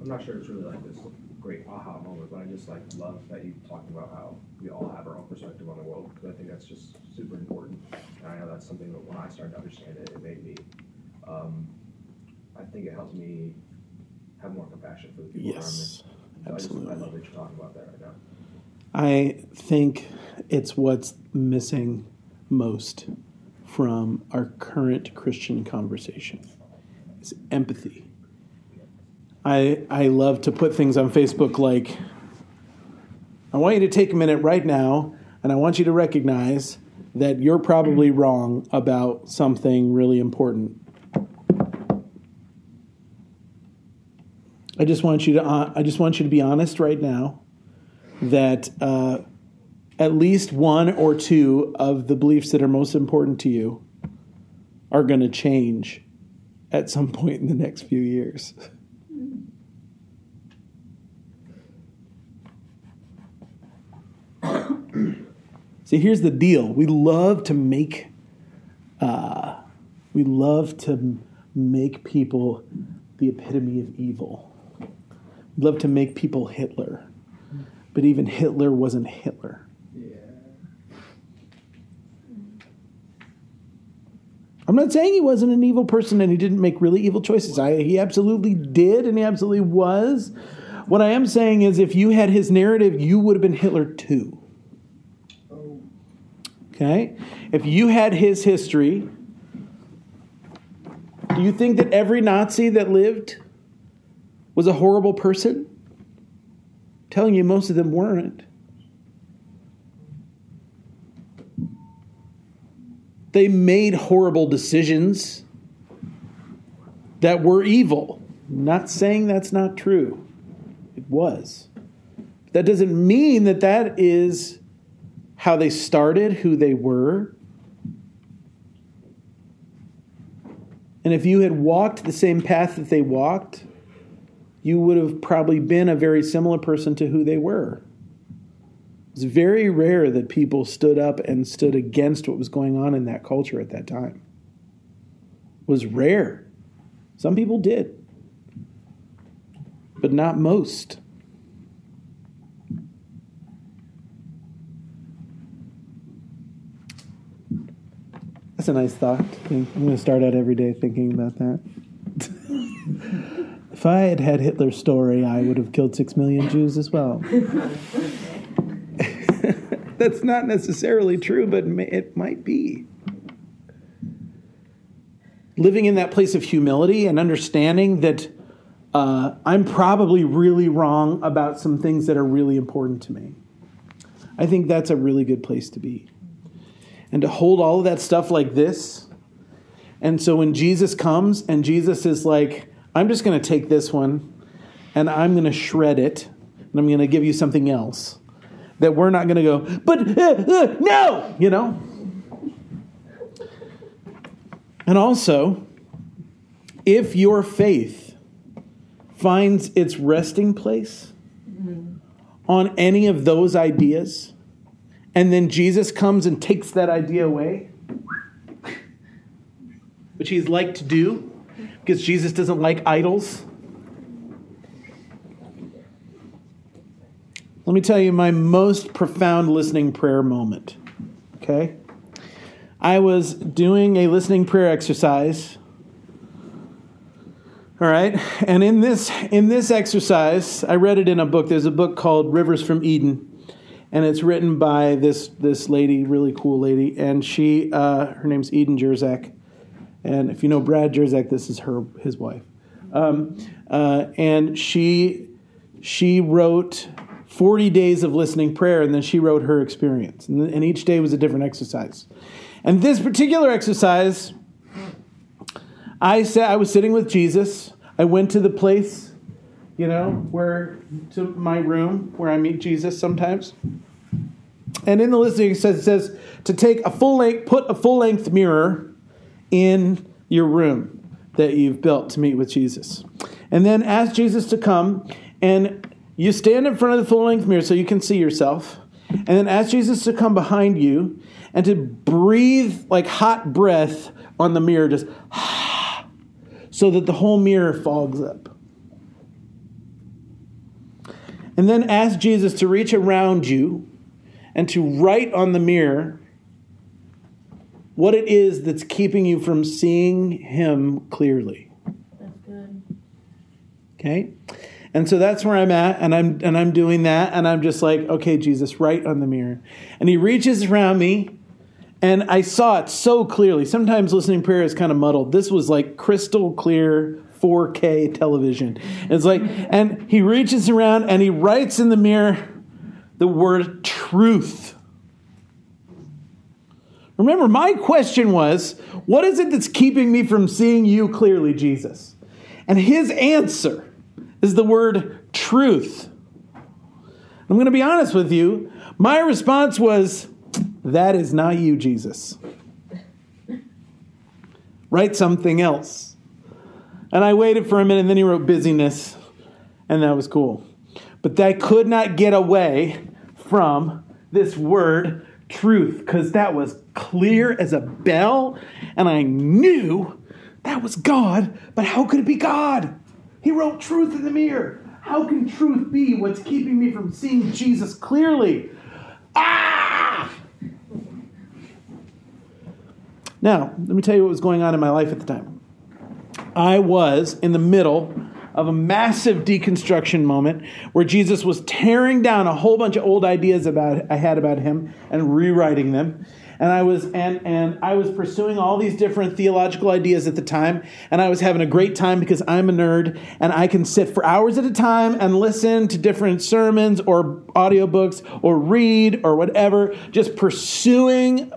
I'm not sure it's really like this great aha moment, but I just like love that you talked about how we all have our own perspective on the world because I think that's just super important. And I know that's something that when I started to understand it, it made me. Um, I think it helps me have more compassion for the people Yes, around me. So I, just, I love that you're talking about that right now. I think it's what's missing most from our current Christian conversation is empathy. I I love to put things on Facebook like I want you to take a minute right now and I want you to recognize that you're probably wrong about something really important. I just want you to uh, I just want you to be honest right now that uh, at least one or two of the beliefs that are most important to you are going to change at some point in the next few years. See, here's the deal. We love to make, uh, we love to make people the epitome of evil. We love to make people Hitler. But even Hitler wasn't Hitler. I'm not saying he wasn't an evil person and he didn't make really evil choices. I, he absolutely did and he absolutely was. What I am saying is, if you had his narrative, you would have been Hitler too. Okay? If you had his history, do you think that every Nazi that lived was a horrible person? I'm telling you, most of them weren't. They made horrible decisions that were evil. I'm not saying that's not true. It was. That doesn't mean that that is how they started, who they were. And if you had walked the same path that they walked, you would have probably been a very similar person to who they were. It's very rare that people stood up and stood against what was going on in that culture at that time. It was rare. Some people did, but not most. That's a nice thought. I'm going to start out every day thinking about that. if I had had Hitler's story, I would have killed six million Jews as well. That's not necessarily true, but it might be. Living in that place of humility and understanding that uh, I'm probably really wrong about some things that are really important to me. I think that's a really good place to be and to hold all of that stuff like this. And so when Jesus comes and Jesus is like, I'm just going to take this one and I'm going to shred it and I'm going to give you something else. That we're not going to go, but uh, uh, no, you know? And also, if your faith finds its resting place on any of those ideas, and then Jesus comes and takes that idea away, which he's like to do because Jesus doesn't like idols. Let me tell you my most profound listening prayer moment. Okay? I was doing a listening prayer exercise. All right? And in this in this exercise, I read it in a book. There's a book called Rivers from Eden and it's written by this this lady, really cool lady, and she uh, her name's Eden Jersak, and if you know Brad Jersak, this is her his wife, um, uh, and she she wrote 40 days of listening prayer, and then she wrote her experience, and, and each day was a different exercise, and this particular exercise, I said I was sitting with Jesus. I went to the place you know, where to my room where I meet Jesus sometimes. And in the listening says, it says to take a full length, put a full length mirror in your room that you've built to meet with Jesus. And then ask Jesus to come and you stand in front of the full length mirror so you can see yourself. And then ask Jesus to come behind you and to breathe like hot breath on the mirror, just so that the whole mirror fogs up. And then ask Jesus to reach around you and to write on the mirror what it is that's keeping you from seeing Him clearly. That's good. Okay? And so that's where I'm at, and I'm and I'm doing that, and I'm just like, okay, Jesus, write on the mirror. And he reaches around me, and I saw it so clearly. Sometimes listening prayer is kind of muddled. This was like crystal clear 4K television. It's like, and he reaches around and he writes in the mirror the word truth. Remember, my question was, what is it that's keeping me from seeing you clearly, Jesus? And his answer is the word truth. I'm going to be honest with you. My response was, that is not you, Jesus. Write something else. And I waited for a minute, and then he wrote busyness, and that was cool. But I could not get away from this word truth because that was clear as a bell, and I knew that was God, but how could it be God? He wrote truth in the mirror. How can truth be what's keeping me from seeing Jesus clearly? Ah! Now, let me tell you what was going on in my life at the time. I was in the middle of a massive deconstruction moment where Jesus was tearing down a whole bunch of old ideas about I had about him and rewriting them. And I was and and I was pursuing all these different theological ideas at the time, and I was having a great time because I'm a nerd and I can sit for hours at a time and listen to different sermons or audiobooks or read or whatever, just pursuing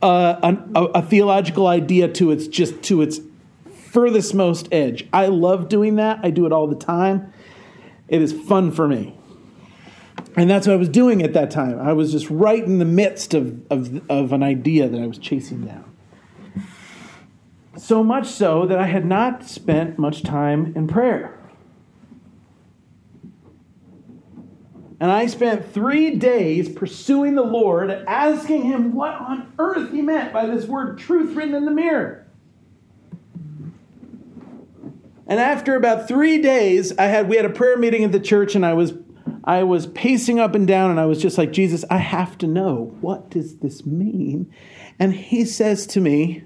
uh, a, a theological idea to its just to its furthest most edge. I love doing that. I do it all the time. It is fun for me. And that's what I was doing at that time. I was just right in the midst of, of, of an idea that I was chasing down. So much so that I had not spent much time in prayer. And I spent three days pursuing the Lord, asking Him what on earth He meant by this word truth written in the mirror. And after about three days, I had we had a prayer meeting at the church, and I was I was pacing up and down, and I was just like, Jesus, I have to know what does this mean? And He says to me,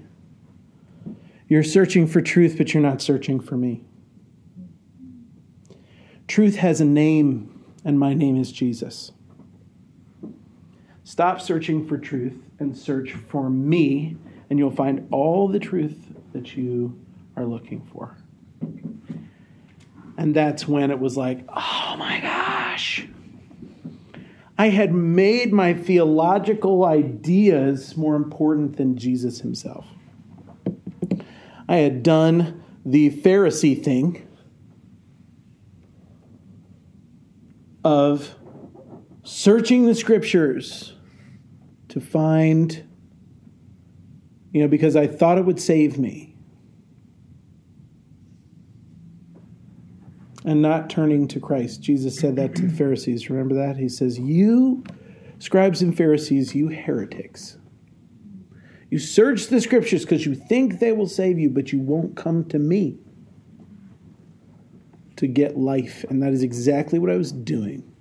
You're searching for truth, but you're not searching for me. Truth has a name and my name is Jesus. Stop searching for truth and search for me, and you'll find all the truth that you are looking for. And that's when it was like, oh my gosh. I had made my theological ideas more important than Jesus himself. I had done the Pharisee thing of searching the scriptures to find, you know, because I thought it would save me. And not turning to Christ. Jesus said that to the Pharisees. Remember that? He says, You, scribes and Pharisees, you heretics. You search the scriptures because you think they will save you, but you won't come to me to get life. And that is exactly what I was doing.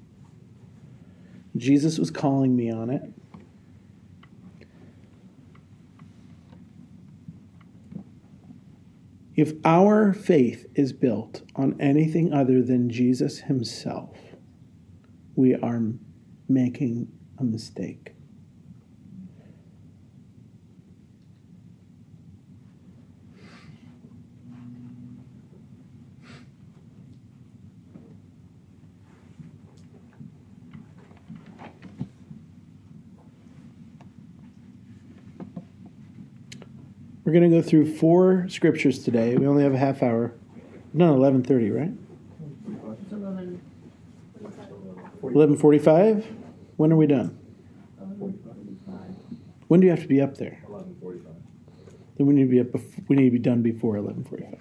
Jesus was calling me on it. If our faith is built on anything other than Jesus himself, we are making a mistake. We're going to go through four scriptures today. We only have a half hour. No, eleven thirty, right? It's 11, Eleven forty-five. When are we done? 11:45. When do you have to be up there? Eleven forty-five. Then we need to be up. Bef- we need to be done before eleven forty-five.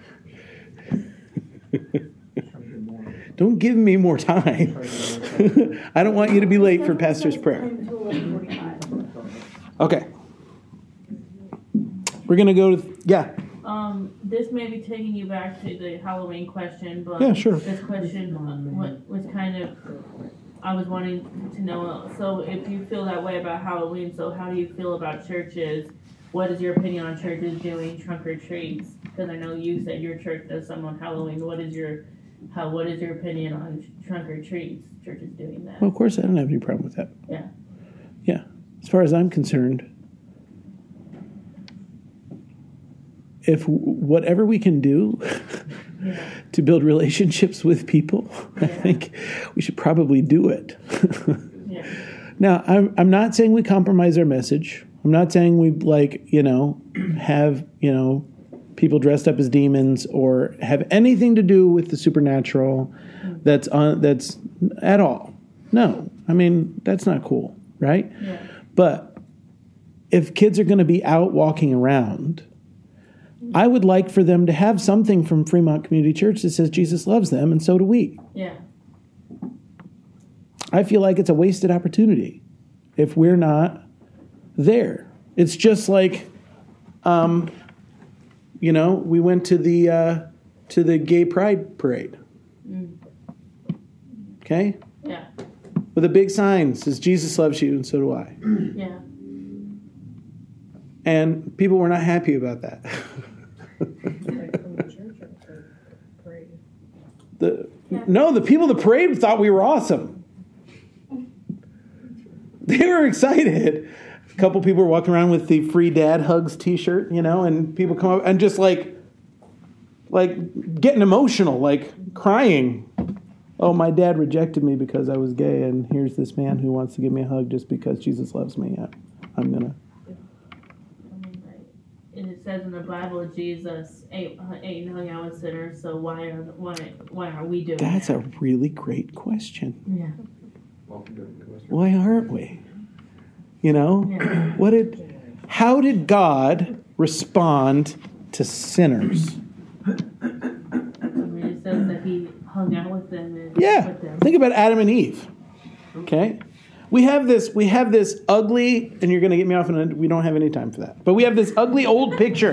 Don't give me more time. I don't want you to be late for pastor's prayer. Until 11:45. Okay. We're gonna go to yeah. Um, this may be taking you back to the Halloween question, but Yeah, sure. this question was kind of I was wanting to know. So, if you feel that way about Halloween, so how do you feel about churches? What is your opinion on churches doing trunk or treats? Because I know you said your church does some on Halloween. What is your how? What is your opinion on trunk or treats? Churches doing that? Well, of course, I don't have any problem with that. Yeah. Yeah. As far as I'm concerned, if whatever we can do Yeah. to build relationships with people, I think we should probably do it. Yeah. now, I'm, I'm not saying we compromise our message. I'm not saying we like, you know, have, you know, people dressed up as demons or have anything to do with the supernatural mm. that's on that's at all. No. I mean, that's not cool, right? Yeah. But if kids are going to be out walking around, I would like for them to have something from Fremont Community Church that says Jesus loves them and so do we. Yeah. I feel like it's a wasted opportunity if we're not there. It's just like, um, you know, we went to the uh, to the gay pride parade. Okay, Yeah. with a big sign says Jesus loves you and so do I. Yeah. And people were not happy about that. the no, the people at the parade thought we were awesome. They were excited. A couple people were walking around with the free dad hugs T-shirt, you know, and people come up and just like, like getting emotional, like crying. Oh, my dad rejected me because I was gay, and here's this man who wants to give me a hug just because Jesus loves me. I, I'm gonna. I mean, like, and it says in the Bible, Jesus ate, ate and hung out with sinners. So why are why why are we doing That's that? a really great question. yeah. why aren't we? You know, Yeah. what did, how did God respond to sinners? I mean, says that he hung out with them and Yeah, with them. think about Adam and Eve. Okay, we have this. We have this ugly, and you're going to get me off, and we don't have any time for that. But we have this ugly old picture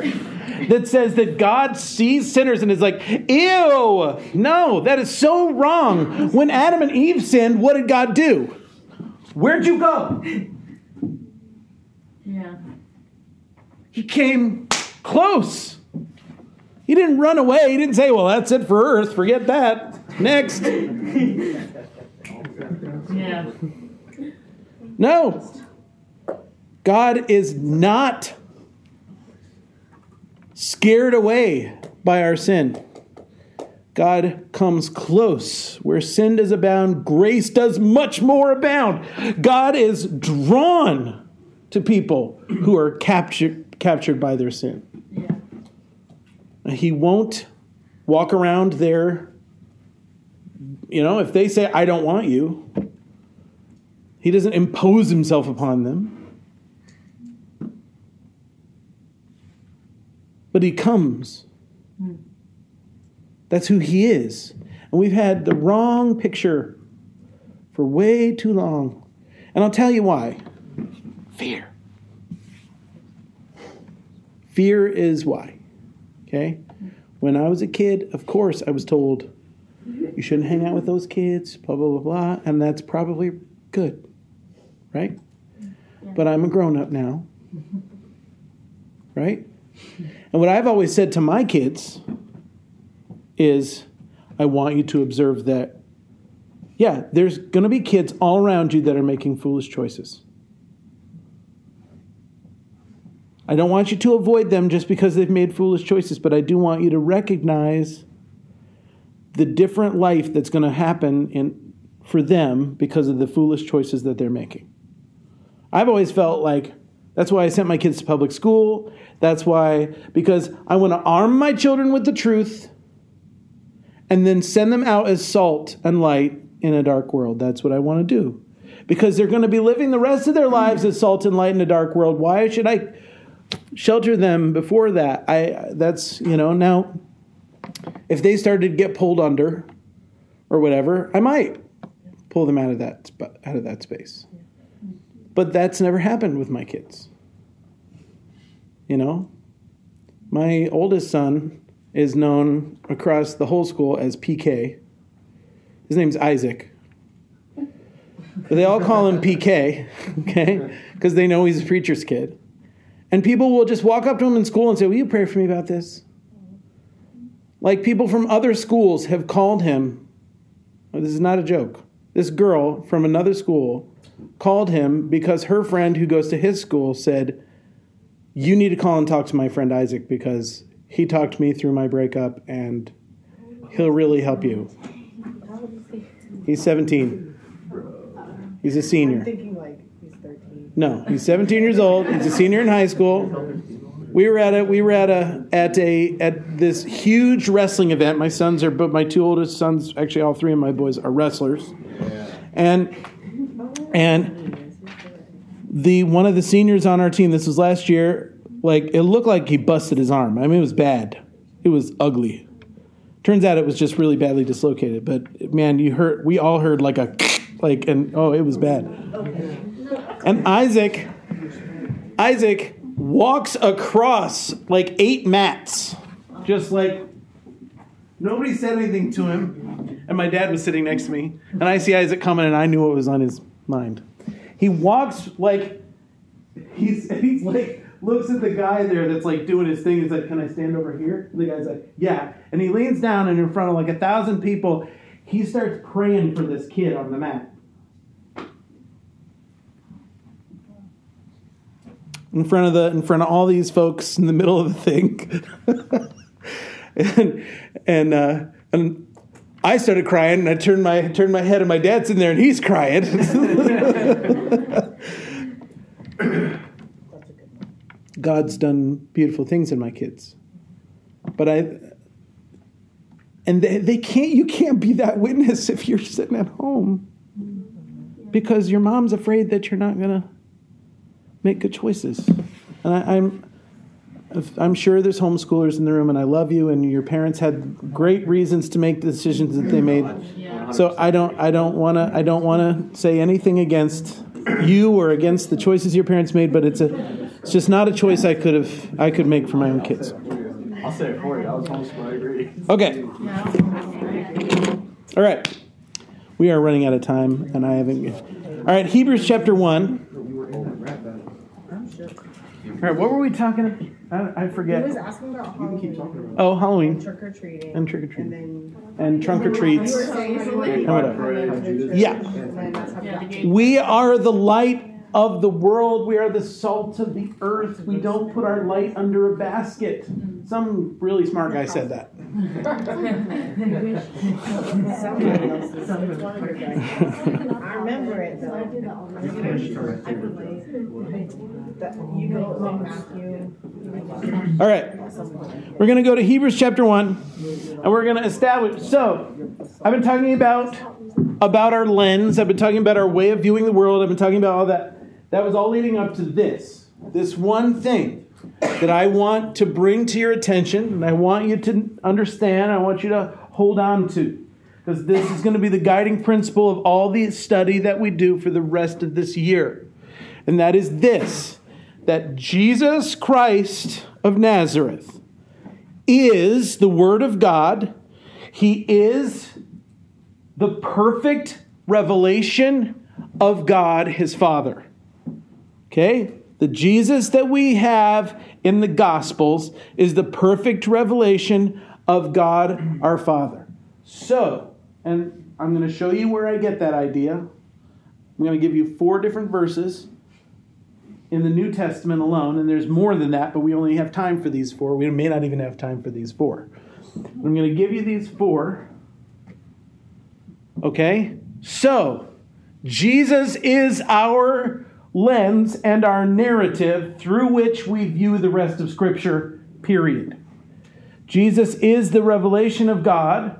that says that God sees sinners and is like, "Ew, no, that is so wrong." When Adam and Eve sinned, what did God do? Where'd you go? Yeah. He came close. He didn't run away. He didn't say, "Well, that's it for Earth. Forget that." Next. Yeah. No. God is not scared away by our sin. God comes close. Where sin does abound, grace does much more abound. God is drawn to people who are captured, captured by their sin. Yeah. He won't walk around there. You know, if they say, I don't want you, he doesn't impose himself upon them. But he comes. That's who he is. And we've had the wrong picture for way too long. And I'll tell you why fear. Fear is why. Okay? When I was a kid, of course, I was told you shouldn't hang out with those kids, blah, blah, blah, blah. And that's probably good, right? But I'm a grown up now, right? And what I've always said to my kids is I want you to observe that, yeah, there's going to be kids all around you that are making foolish choices. I don't want you to avoid them just because they've made foolish choices, but I do want you to recognize the different life that's going to happen in, for them because of the foolish choices that they're making. I've always felt like that's why I sent my kids to public school. That's why, because I want to arm my children with the truth and then send them out as salt and light in a dark world. That's what I want to do. Because they're going to be living the rest of their lives as salt and light in a dark world. Why should I shelter them before that? I that's, you know, now if they started to get pulled under or whatever, I might pull them out of that out of that space. But that's never happened with my kids. You know, my oldest son is known across the whole school as PK. His name's Isaac. They all call him PK, okay? Because they know he's a preacher's kid. And people will just walk up to him in school and say, Will you pray for me about this? Like people from other schools have called him. This is not a joke. This girl from another school called him because her friend who goes to his school said, You need to call and talk to my friend Isaac because he talked me through my breakup and he'll really help you. He's 17. He's a I'm senior. thinking like he's 13. No, he's 17 years old. He's a senior in high school. We were at a we were at a at a at this huge wrestling event. My sons are but my two oldest sons, actually all three of my boys are wrestlers. And and the one of the seniors on our team, this was last year, like it looked like he busted his arm. I mean it was bad. It was ugly. Turns out it was just really badly dislocated, but man, you heard we all heard like a like and oh it was bad. And Isaac Isaac walks across like eight mats. Just like nobody said anything to him. And my dad was sitting next to me. And I see Isaac coming and I knew what was on his mind. He walks like he's he's like looks at the guy there that's like doing his thing. He's like, Can I stand over here? And the guy's like, Yeah. And he leans down and in front of like a thousand people, he starts praying for this kid on the mat. in front of the in front of all these folks in the middle of the thing and and uh, and I started crying and I turned my turned my head and my dad's in there and he's crying. God's done beautiful things in my kids. But I and they, they can't you can't be that witness if you're sitting at home. Because your mom's afraid that you're not to make good choices. And I, I'm, I'm sure there's homeschoolers in the room, and I love you, and your parents had great reasons to make the decisions that they made. Yeah. So I don't, I don't want to, I don't want to say anything against you or against the choices your parents made, but it's a, it's just not a choice I could have, I could make for my own kids. I'll say it for you. I was homeschooled. I agree. Okay. All right. We are running out of time, and I haven't. All right, Hebrews chapter 1. All right, what were we talking about? I, I He forget. was asking about Halloween, Oh, Halloween trick or treating, and trick or and then and trunk or treats. you were saying And whatever. Yeah. And then that's how Yeah, the that- gate. We are the light of the world. We are the salt of the earth. We don't put our light under a basket. Mm-hmm. Some really smart guy said that. Somebody else's. It's one of your guys. I remember it though. That you go to Matthew. All right. We're going to go to Hebrews chapter 1 and we're going to establish. So, I've been talking about about our lens. I've been talking about our way of viewing the world. I've been talking about all that. That was all leading up to this. This one thing that I want to bring to your attention and I want you to understand. I want you to hold on to. Because this is going to be the guiding principle of all the study that we do for the rest of this year. And that is this that Jesus Christ of Nazareth is the Word of God. He is the perfect revelation of God, his Father. Okay? The Jesus that we have in the Gospels is the perfect revelation of God our Father. So, and I'm going to show you where I get that idea. I'm going to give you four different verses in the New Testament alone, and there's more than that, but we only have time for these four. We may not even have time for these four. I'm going to give you these four. Okay? So, Jesus is our lens and our narrative through which we view the rest of Scripture, period. Jesus is the revelation of God.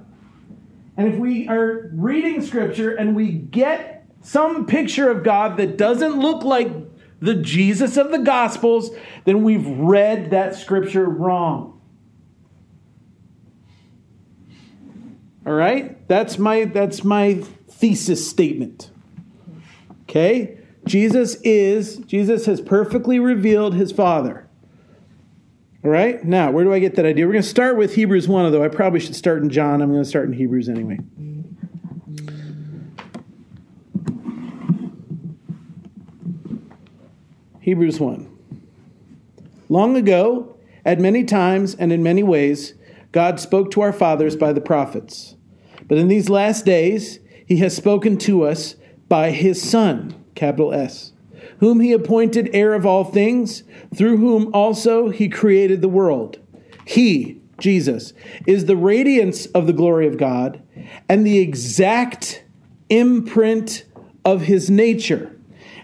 And if we are reading Scripture and we get some picture of God that doesn't look like the Jesus of the Gospels, then we've read that Scripture wrong. All right? That's my that's my thesis statement. Okay? Jesus is Jesus has perfectly revealed his Father. All right? Now, where do I get that idea? We're going to start with Hebrews 1, although I probably should start in John. I'm going to start in Hebrews anyway. Hebrews 1. Long ago, at many times and in many ways, God spoke to our fathers by the prophets. But in these last days, he has spoken to us by his Son, capital S, whom he appointed heir of all things, through whom also he created the world. He, Jesus, is the radiance of the glory of God and the exact imprint of his nature.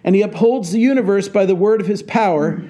And he upholds the universe by the word of his power.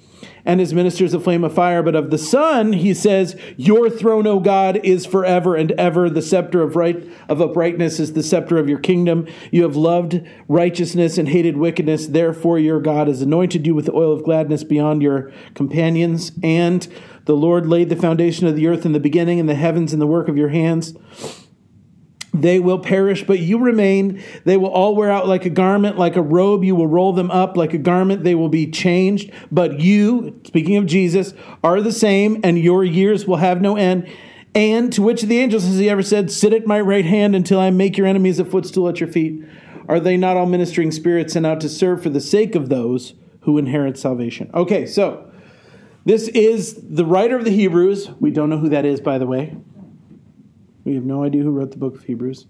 and his ministers a flame of fire. But of the Son, he says, Your throne, O God, is forever and ever. The scepter of right of uprightness is the scepter of your kingdom. You have loved righteousness and hated wickedness. Therefore, your God has anointed you with the oil of gladness beyond your companions. And the Lord laid the foundation of the earth in the beginning, and the heavens in the work of your hands. They will perish, but you remain. They will all wear out like a garment, like a robe. You will roll them up like a garment. They will be changed. But you, speaking of Jesus, are the same, and your years will have no end. And to which of the angels has he ever said, Sit at my right hand until I make your enemies a footstool at your feet? Are they not all ministering spirits sent out to serve for the sake of those who inherit salvation? Okay, so this is the writer of the Hebrews. We don't know who that is, by the way. We have no idea who wrote the book of Hebrews.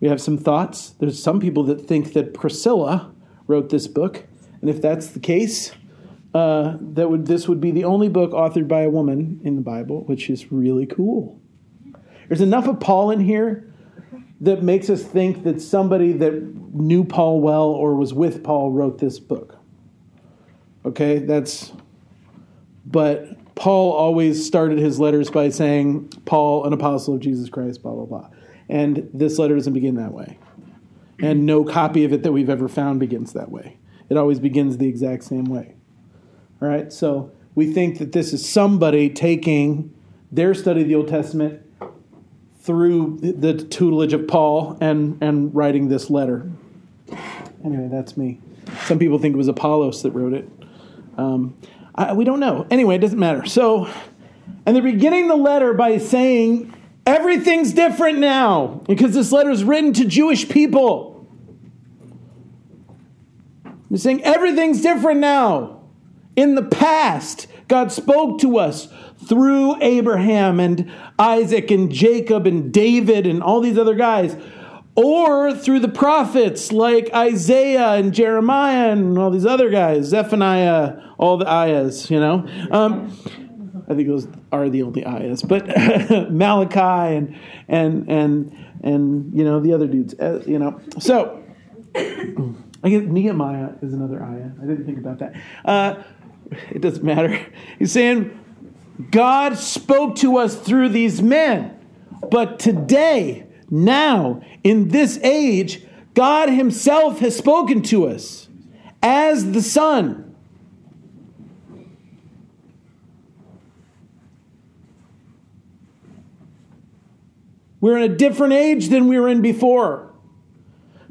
We have some thoughts. There's some people that think that Priscilla wrote this book. And if that's the case, uh, that would this would be the only book authored by a woman in the Bible, which is really cool. There's enough of Paul in here that makes us think that somebody that knew Paul well or was with Paul wrote this book. Okay, that's. But Paul always started his letters by saying, Paul, an apostle of Jesus Christ, blah, blah, blah. And this letter doesn't begin that way. And no copy of it that we've ever found begins that way. It always begins the exact same way. All right, so we think that this is somebody taking their study of the Old Testament through the tutelage of Paul and, and writing this letter. Anyway, that's me. Some people think it was Apollos that wrote it. Um, I, we don't know. Anyway, it doesn't matter. So, and they're beginning the letter by saying, everything's different now, because this letter is written to Jewish people. They're saying, everything's different now. In the past, God spoke to us through Abraham and Isaac and Jacob and David and all these other guys, or through the prophets like Isaiah and Jeremiah and all these other guys, Zephaniah, all the ayahs, you know. Um, I think those are the only ayahs, but Malachi and and and and you know the other dudes, uh, you know. So I guess Nehemiah is another ayah. I didn't think about that. Uh, it doesn't matter. He's saying God spoke to us through these men. But today, now, in this age, God Himself has spoken to us as the Son. We're in a different age than we were in before.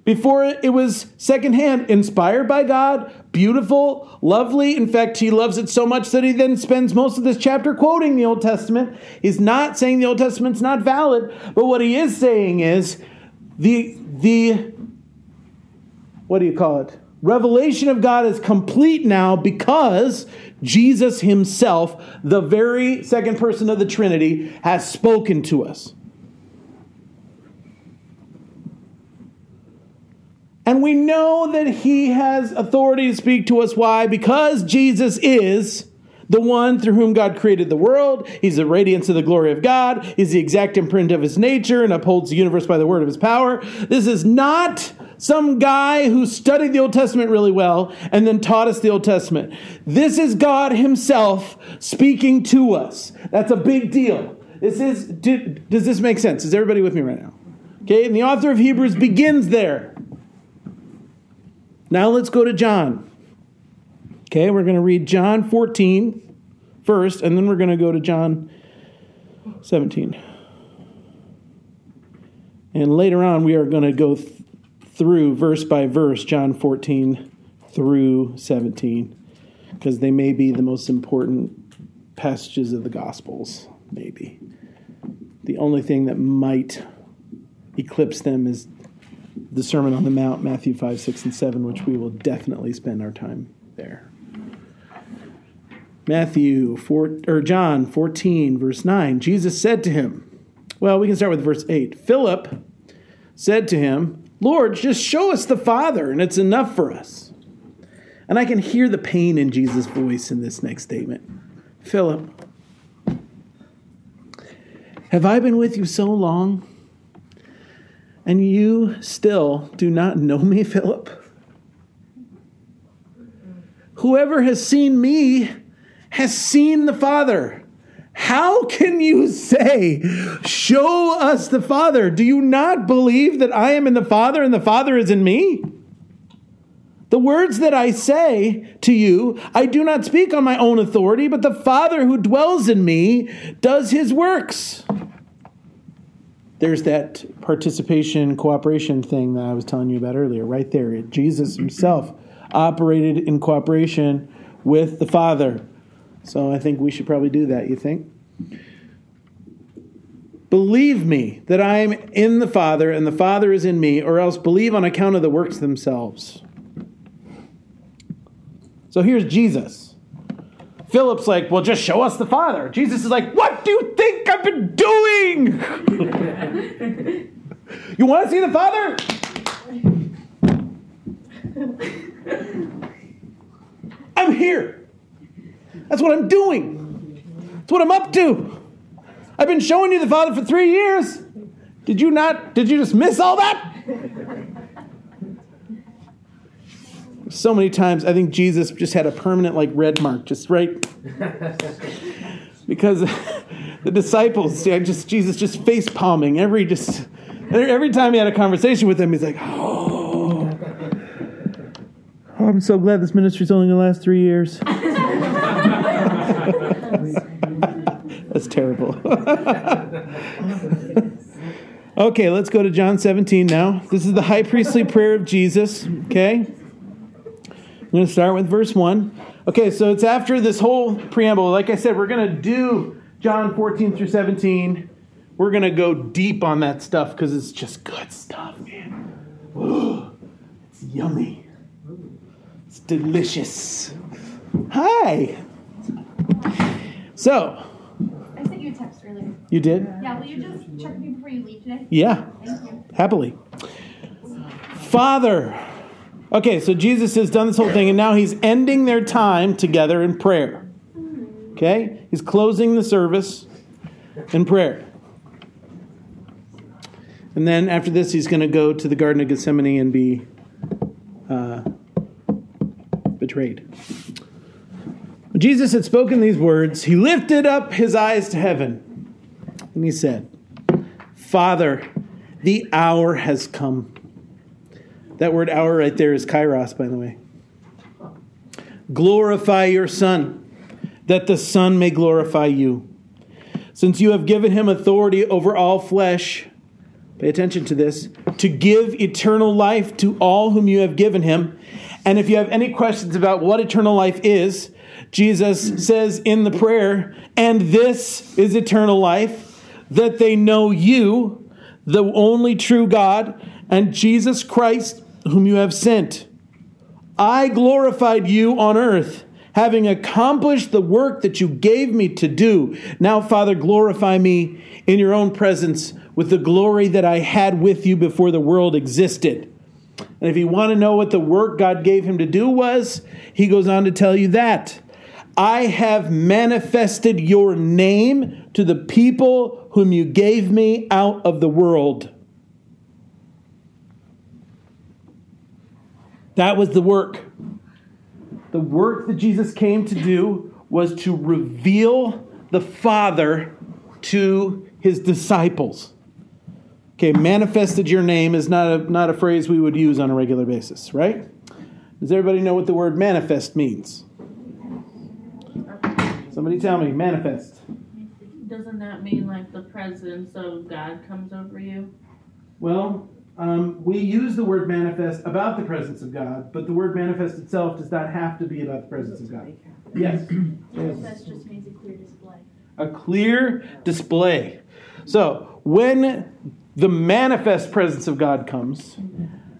Before it was secondhand, inspired by God, beautiful, lovely. In fact, he loves it so much that he then spends most of this chapter quoting the Old Testament. He's not saying the Old Testament's not valid, but what he is saying is the the what do you call it? Revelation of God is complete now because Jesus himself, the very second person of the Trinity, has spoken to us. And we know that he has authority to speak to us. Why? Because Jesus is the one through whom God created the world. He's the radiance of the glory of God. He's the exact imprint of his nature and upholds the universe by the word of his power. This is not some guy who studied the Old Testament really well and then taught us the Old Testament. This is God himself speaking to us. That's a big deal. This is, does this make sense? Is everybody with me right now? Okay, and the author of Hebrews begins there. Now let's go to John. Okay, we're going to read John 14 first, and then we're going to go to John 17. And later on, we are going to go th- through verse by verse John 14 through 17, because they may be the most important passages of the Gospels, maybe. The only thing that might eclipse them is the Sermon on the Mount, Matthew 5, 6, and 7, which we will definitely spend our time there. Matthew 4, or John 14, verse 9, Jesus said to him, well, we can start with verse 8. Philip said to him, Lord, just show us the Father, and it's enough for us. And I can hear the pain in Jesus' voice in this next statement. Philip, have I been with you so long? And you still do not know me, Philip? Whoever has seen me has seen the Father. How can you say, Show us the Father? Do you not believe that I am in the Father and the Father is in me? The words that I say to you, I do not speak on my own authority, but the Father who dwells in me does his works there's that participation cooperation thing that I was telling you about earlier, right there. Jesus himself operated in cooperation with the Father. So I think we should probably do that, you think? Believe me that I am in the Father and the Father is in me, or else believe on account of the works themselves. So here's Jesus. Philip's like, well, just show us the Father. Jesus is like, what do you think I've been doing? you want to see the Father? I'm here. That's what I'm doing. That's what I'm up to. I've been showing you the Father for three years. Did you not? Did you just miss all that? So many times, I think Jesus just had a permanent, like, red mark, just right. because the disciples, yeah, just Jesus just face palming every just every time he had a conversation with them, he's like, oh, oh I'm so glad this ministry's only to last three years. That's terrible. okay, let's go to John 17 now. This is the high priestly prayer of Jesus. Okay. I'm going to start with verse 1. Okay, so it's after this whole preamble. Like I said, we're going to do John 14 through 17. We're going to go deep on that stuff because it's just good stuff, man. Ooh, it's yummy. It's delicious. Hi. So, I sent you a text earlier. you did? Yeah, will you just check me before you leave today? Yeah, Thank you. happily. Father. Okay, so Jesus has done this whole thing, and now he's ending their time together in prayer. Okay? He's closing the service in prayer. And then after this, he's going to go to the Garden of Gethsemane and be uh, betrayed. When Jesus had spoken these words, he lifted up his eyes to heaven and he said, Father, the hour has come. That word hour right there is kairos, by the way. Glorify your Son, that the Son may glorify you. Since you have given him authority over all flesh, pay attention to this, to give eternal life to all whom you have given him. And if you have any questions about what eternal life is, Jesus says in the prayer, and this is eternal life, that they know you, the only true God, and Jesus Christ, whom you have sent. I glorified you on earth, having accomplished the work that you gave me to do. Now, Father, glorify me in your own presence with the glory that I had with you before the world existed. And if you want to know what the work God gave him to do was, he goes on to tell you that. I have manifested your name to the people whom you gave me out of the world. That was the work. The work that Jesus came to do was to reveal the Father to his disciples. Okay, manifested your name is not a, not a phrase we would use on a regular basis, right? Does everybody know what the word manifest means? Somebody tell me, manifest. Doesn't that mean like the presence of God comes over you? Well, um, we use the word manifest about the presence of God, but the word manifest itself does not have to be about the presence of God. Yes. Manifest just means a clear display. a clear display. So when the manifest presence of God comes,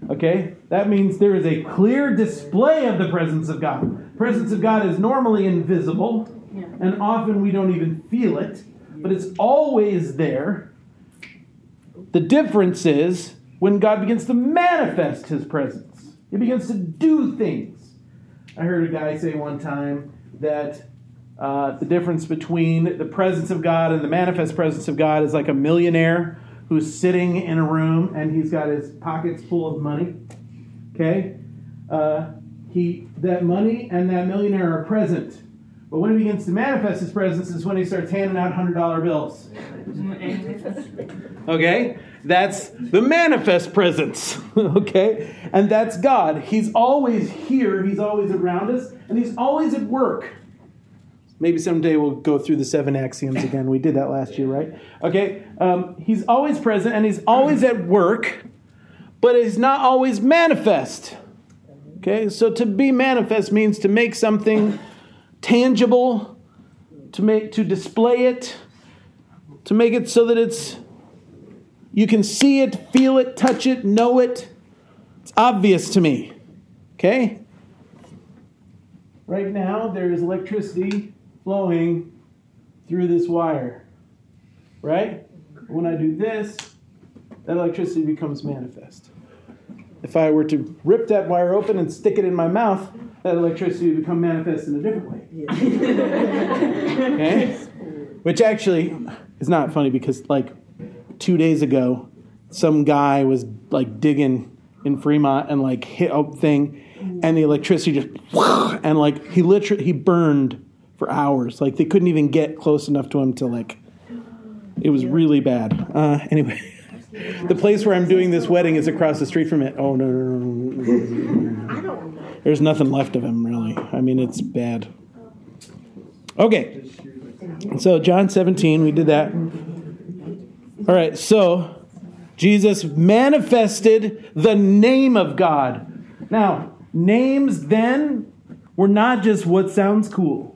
okay, that means there is a clear display of the presence of God. Presence of God is normally invisible, and often we don't even feel it, but it's always there. The difference is when God begins to manifest his presence, he begins to do things. I heard a guy say one time that uh, the difference between the presence of God and the manifest presence of God is like a millionaire who's sitting in a room and he's got his pockets full of money. Okay, uh, he that money and that millionaire are present, but when he begins to manifest his presence is when he starts handing out hundred dollar bills. Okay? That's the manifest presence. okay? And that's God. He's always here, He's always around us, and He's always at work. Maybe someday we'll go through the seven axioms again. We did that last year, right? Okay? Um, he's always present and He's always at work, but He's not always manifest. Okay? So to be manifest means to make something tangible, to make to display it, to make it so that it's you can see it, feel it, touch it, know it. It's obvious to me. Okay? Right now, there is electricity flowing through this wire. Right? When I do this, that electricity becomes manifest. if I were to rip that wire open and stick it in my mouth, that electricity would become manifest in a different way. Yeah. okay? Which actually is not funny because, like, two days ago, some guy was like digging in Fremont and like hit a thing, and the electricity just and like he literally he burned for hours. Like they couldn't even get close enough to him to like. It was really bad. Uh, anyway, the place where I'm doing this wedding is across the street from it. Oh no no no! no. There's nothing left of him really. I mean it's bad. Okay, so John 17, we did that. All right, so Jesus manifested the name of God. Now, names then were not just what sounds cool.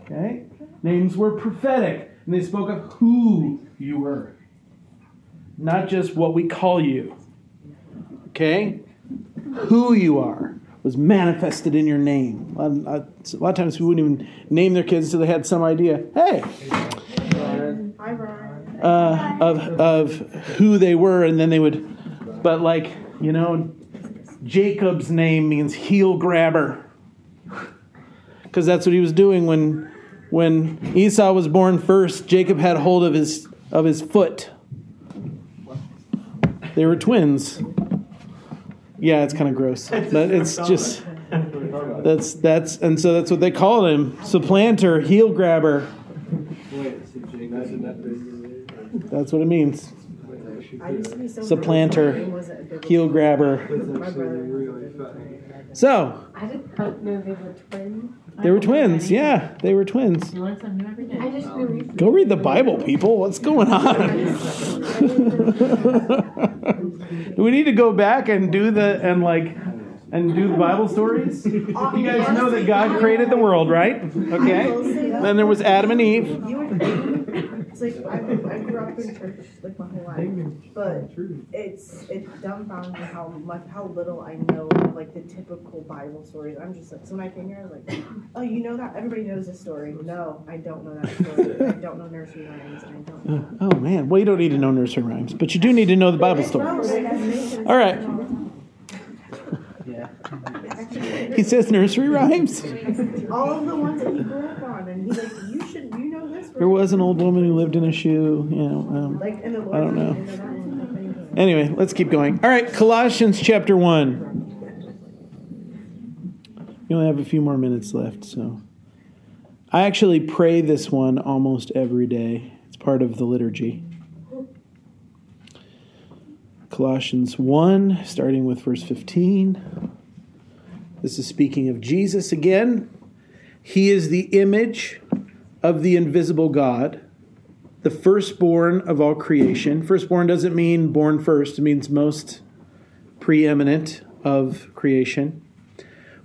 Okay? Names were prophetic, and they spoke of who you were, not just what we call you. Okay? Who you are was manifested in your name. A lot, of times people wouldn't even name their kids until they had some idea. Hey, Hi, Brian. Uh, of of who they were, and then they would. But like you know, Jacob's name means heel grabber, because that's what he was doing when when Esau was born first. Jacob had hold of his of his foot. They were twins. Yeah, it's kind of gross, but it's just that's that's and so that's what they called him, supplanter, heel grabber. That's what it means. I used to be so Supplanter. It wasn't a biblical- Heel grabber. So I didn't know they were twins. they were twins. Yeah, they were twins. You learn something new every day. I just really Go read the Bible, people. What's going on? do we need to go back and do the and like and do the Bible stories? You guys know that God created the world, right? Okay. Then there was Adam and Eve. You would it's like I, I grew up in church like my whole life, but it's it's dumbfounding how much how little I know of like the typical Bible stories. I'm just like so when I came here, I was like, oh, you know that everybody knows this story. No, I don't know that story. I don't know nursery rhymes. and I don't. Know. Oh man. Well, you don't need to know nursery rhymes, but you do need to know the Bible stories. All right. He says nursery rhymes. All of the ones that he grew up on, and he's like, you should you know this. There was an old woman who lived in a shoe. You know. Um, like in the Lord, I don't know. in the Bible. Anyway, let's keep going. All right, Colossians chapter 1. We only have a few more minutes left, so. I actually pray this one almost every day. It's part of the liturgy. Colossians 1, starting with verse 15. This is speaking of Jesus again. He is the image of the invisible God the firstborn of all creation. Firstborn doesn't mean born first, it means most preeminent of creation.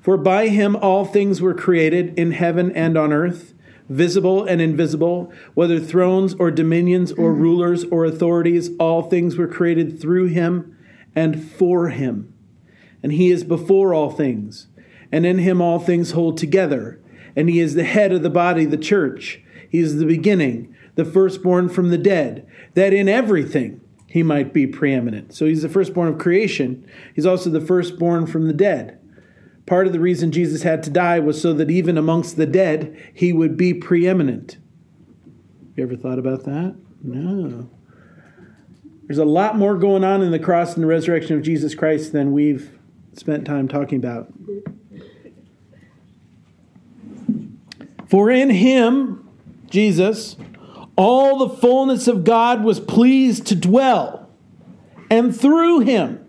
For by him all things were created in heaven and on earth, visible and invisible, whether thrones or dominions or hmm. rulers or authorities, all things were created through him and for him. And he is before all things, and in him all things hold together. And he is the head of the body, the church. He is the beginning the firstborn from the dead, that in everything he might be preeminent. So he's the firstborn of creation. He's also the firstborn from the dead. Part of the reason Jesus had to die was so that even amongst the dead, he would be preeminent. You ever thought about that? No. There's a lot more going on in the cross and the resurrection of Jesus Christ than we've spent time talking about. For in him, Jesus, all the fullness of God was pleased to dwell, and through him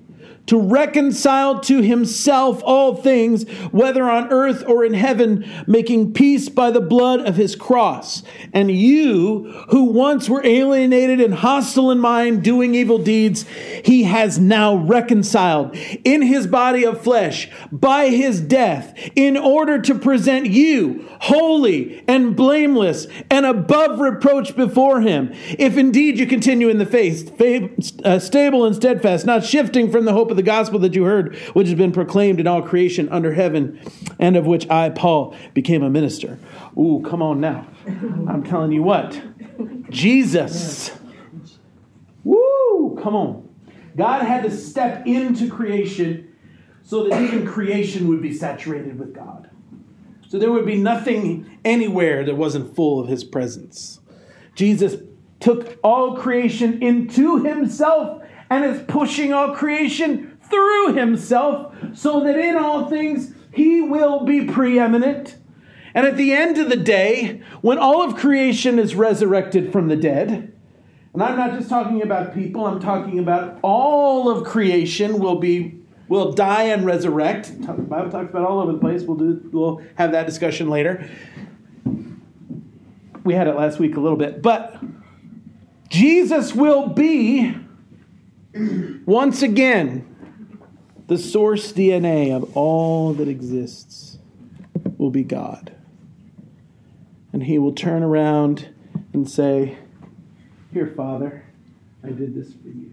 to reconcile to himself all things, whether on earth or in heaven, making peace by the blood of his cross. And you, who once were alienated and hostile in mind, doing evil deeds, he has now reconciled in his body of flesh by his death, in order to present you holy and blameless and above reproach before him. If indeed you continue in the faith, uh, stable and steadfast, not shifting from the hope of the gospel that you heard, which has been proclaimed in all creation under heaven, and of which I, Paul, became a minister. Ooh, come on now. I'm telling you what. Jesus. Woo! Come on. God had to step into creation so that even creation would be saturated with God. So there would be nothing anywhere that wasn't full of his presence. Jesus took all creation into himself and is pushing all creation through himself so that in all things he will be preeminent. And at the end of the day, when all of creation is resurrected from the dead, and I'm not just talking about people, I'm talking about all of creation will be will die and resurrect. The Bible talks about all over the place. We'll do we'll have that discussion later. We had it last week a little bit, but Jesus will be once again the source DNA of all that exists will be God. And he will turn around and say, Here, Father, I did this for you.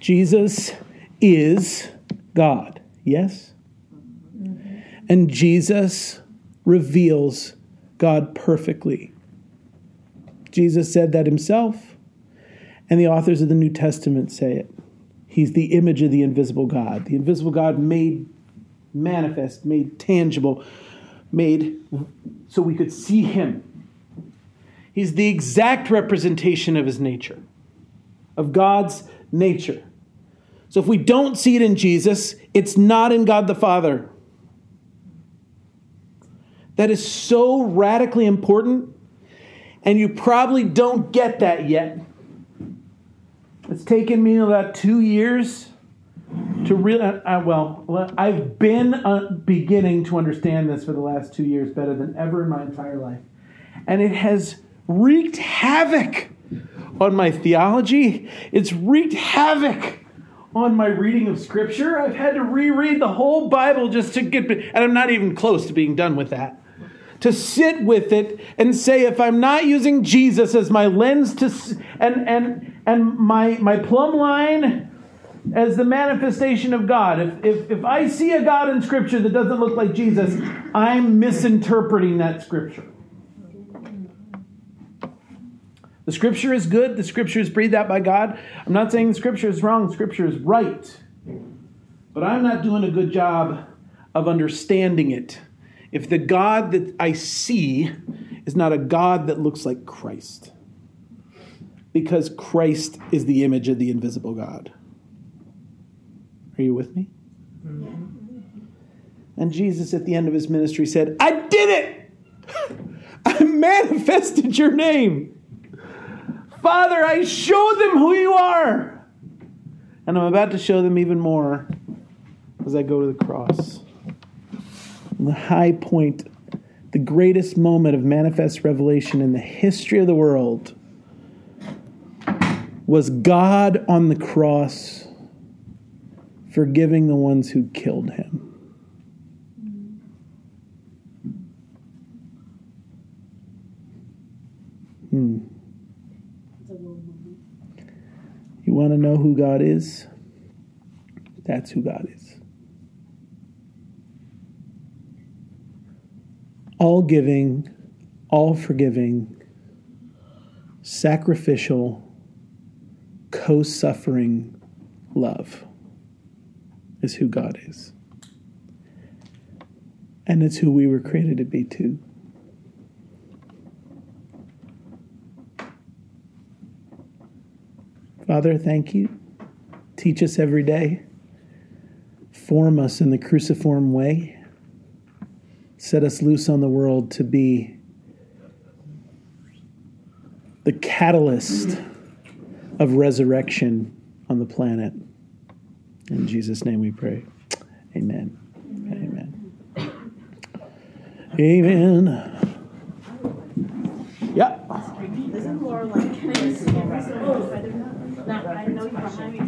Jesus is God, yes? And Jesus reveals God perfectly. Jesus said that himself, and the authors of the New Testament say it. He's the image of the invisible God, the invisible God made manifest, made tangible, made so we could see him. He's the exact representation of his nature, of God's nature. So if we don't see it in Jesus, it's not in God the Father. That is so radically important, and you probably don't get that yet. It's taken me about two years to really, uh, well, I've been uh, beginning to understand this for the last two years better than ever in my entire life. And it has wreaked havoc on my theology, it's wreaked havoc on my reading of Scripture. I've had to reread the whole Bible just to get, and I'm not even close to being done with that. To sit with it and say, if I'm not using Jesus as my lens to, and and and my my plumb line as the manifestation of God. If, if, if I see a God in Scripture that doesn't look like Jesus, I'm misinterpreting that Scripture. The Scripture is good, the Scripture is breathed out by God. I'm not saying the Scripture is wrong, the Scripture is right. But I'm not doing a good job of understanding it if the God that I see is not a God that looks like Christ. Because Christ is the image of the invisible God. Are you with me? Mm-hmm. And Jesus, at the end of his ministry, said, I did it! I manifested your name. Father, I showed them who you are. And I'm about to show them even more as I go to the cross. The high point, the greatest moment of manifest revelation in the history of the world was God on the cross forgiving the ones who killed him. Hmm. You want to know who God is? That's who God is. All giving, all forgiving, sacrificial, co suffering love is who God is. And it's who we were created to be too. Father, thank you. Teach us every day. Form us in the cruciform way. Set us loose on the world to be the catalyst of resurrection on the planet. In Jesus' name we pray. Amen. Amen. Amen. Yeah. This is more like.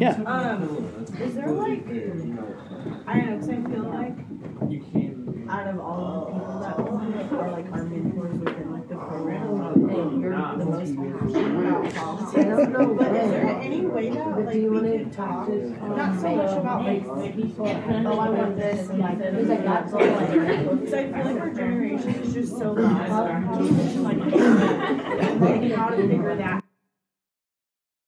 Yeah. Um, is there like, I don't know, because I feel like out of all the oh. people that are like our mentors within like the program, oh, you're the most passionate about politics. I don't know But is there any way that like do you we could talk Not so much about like people. oh I want this and like Because I got so like. because I feel like our generation is just so lost and like like how to figure that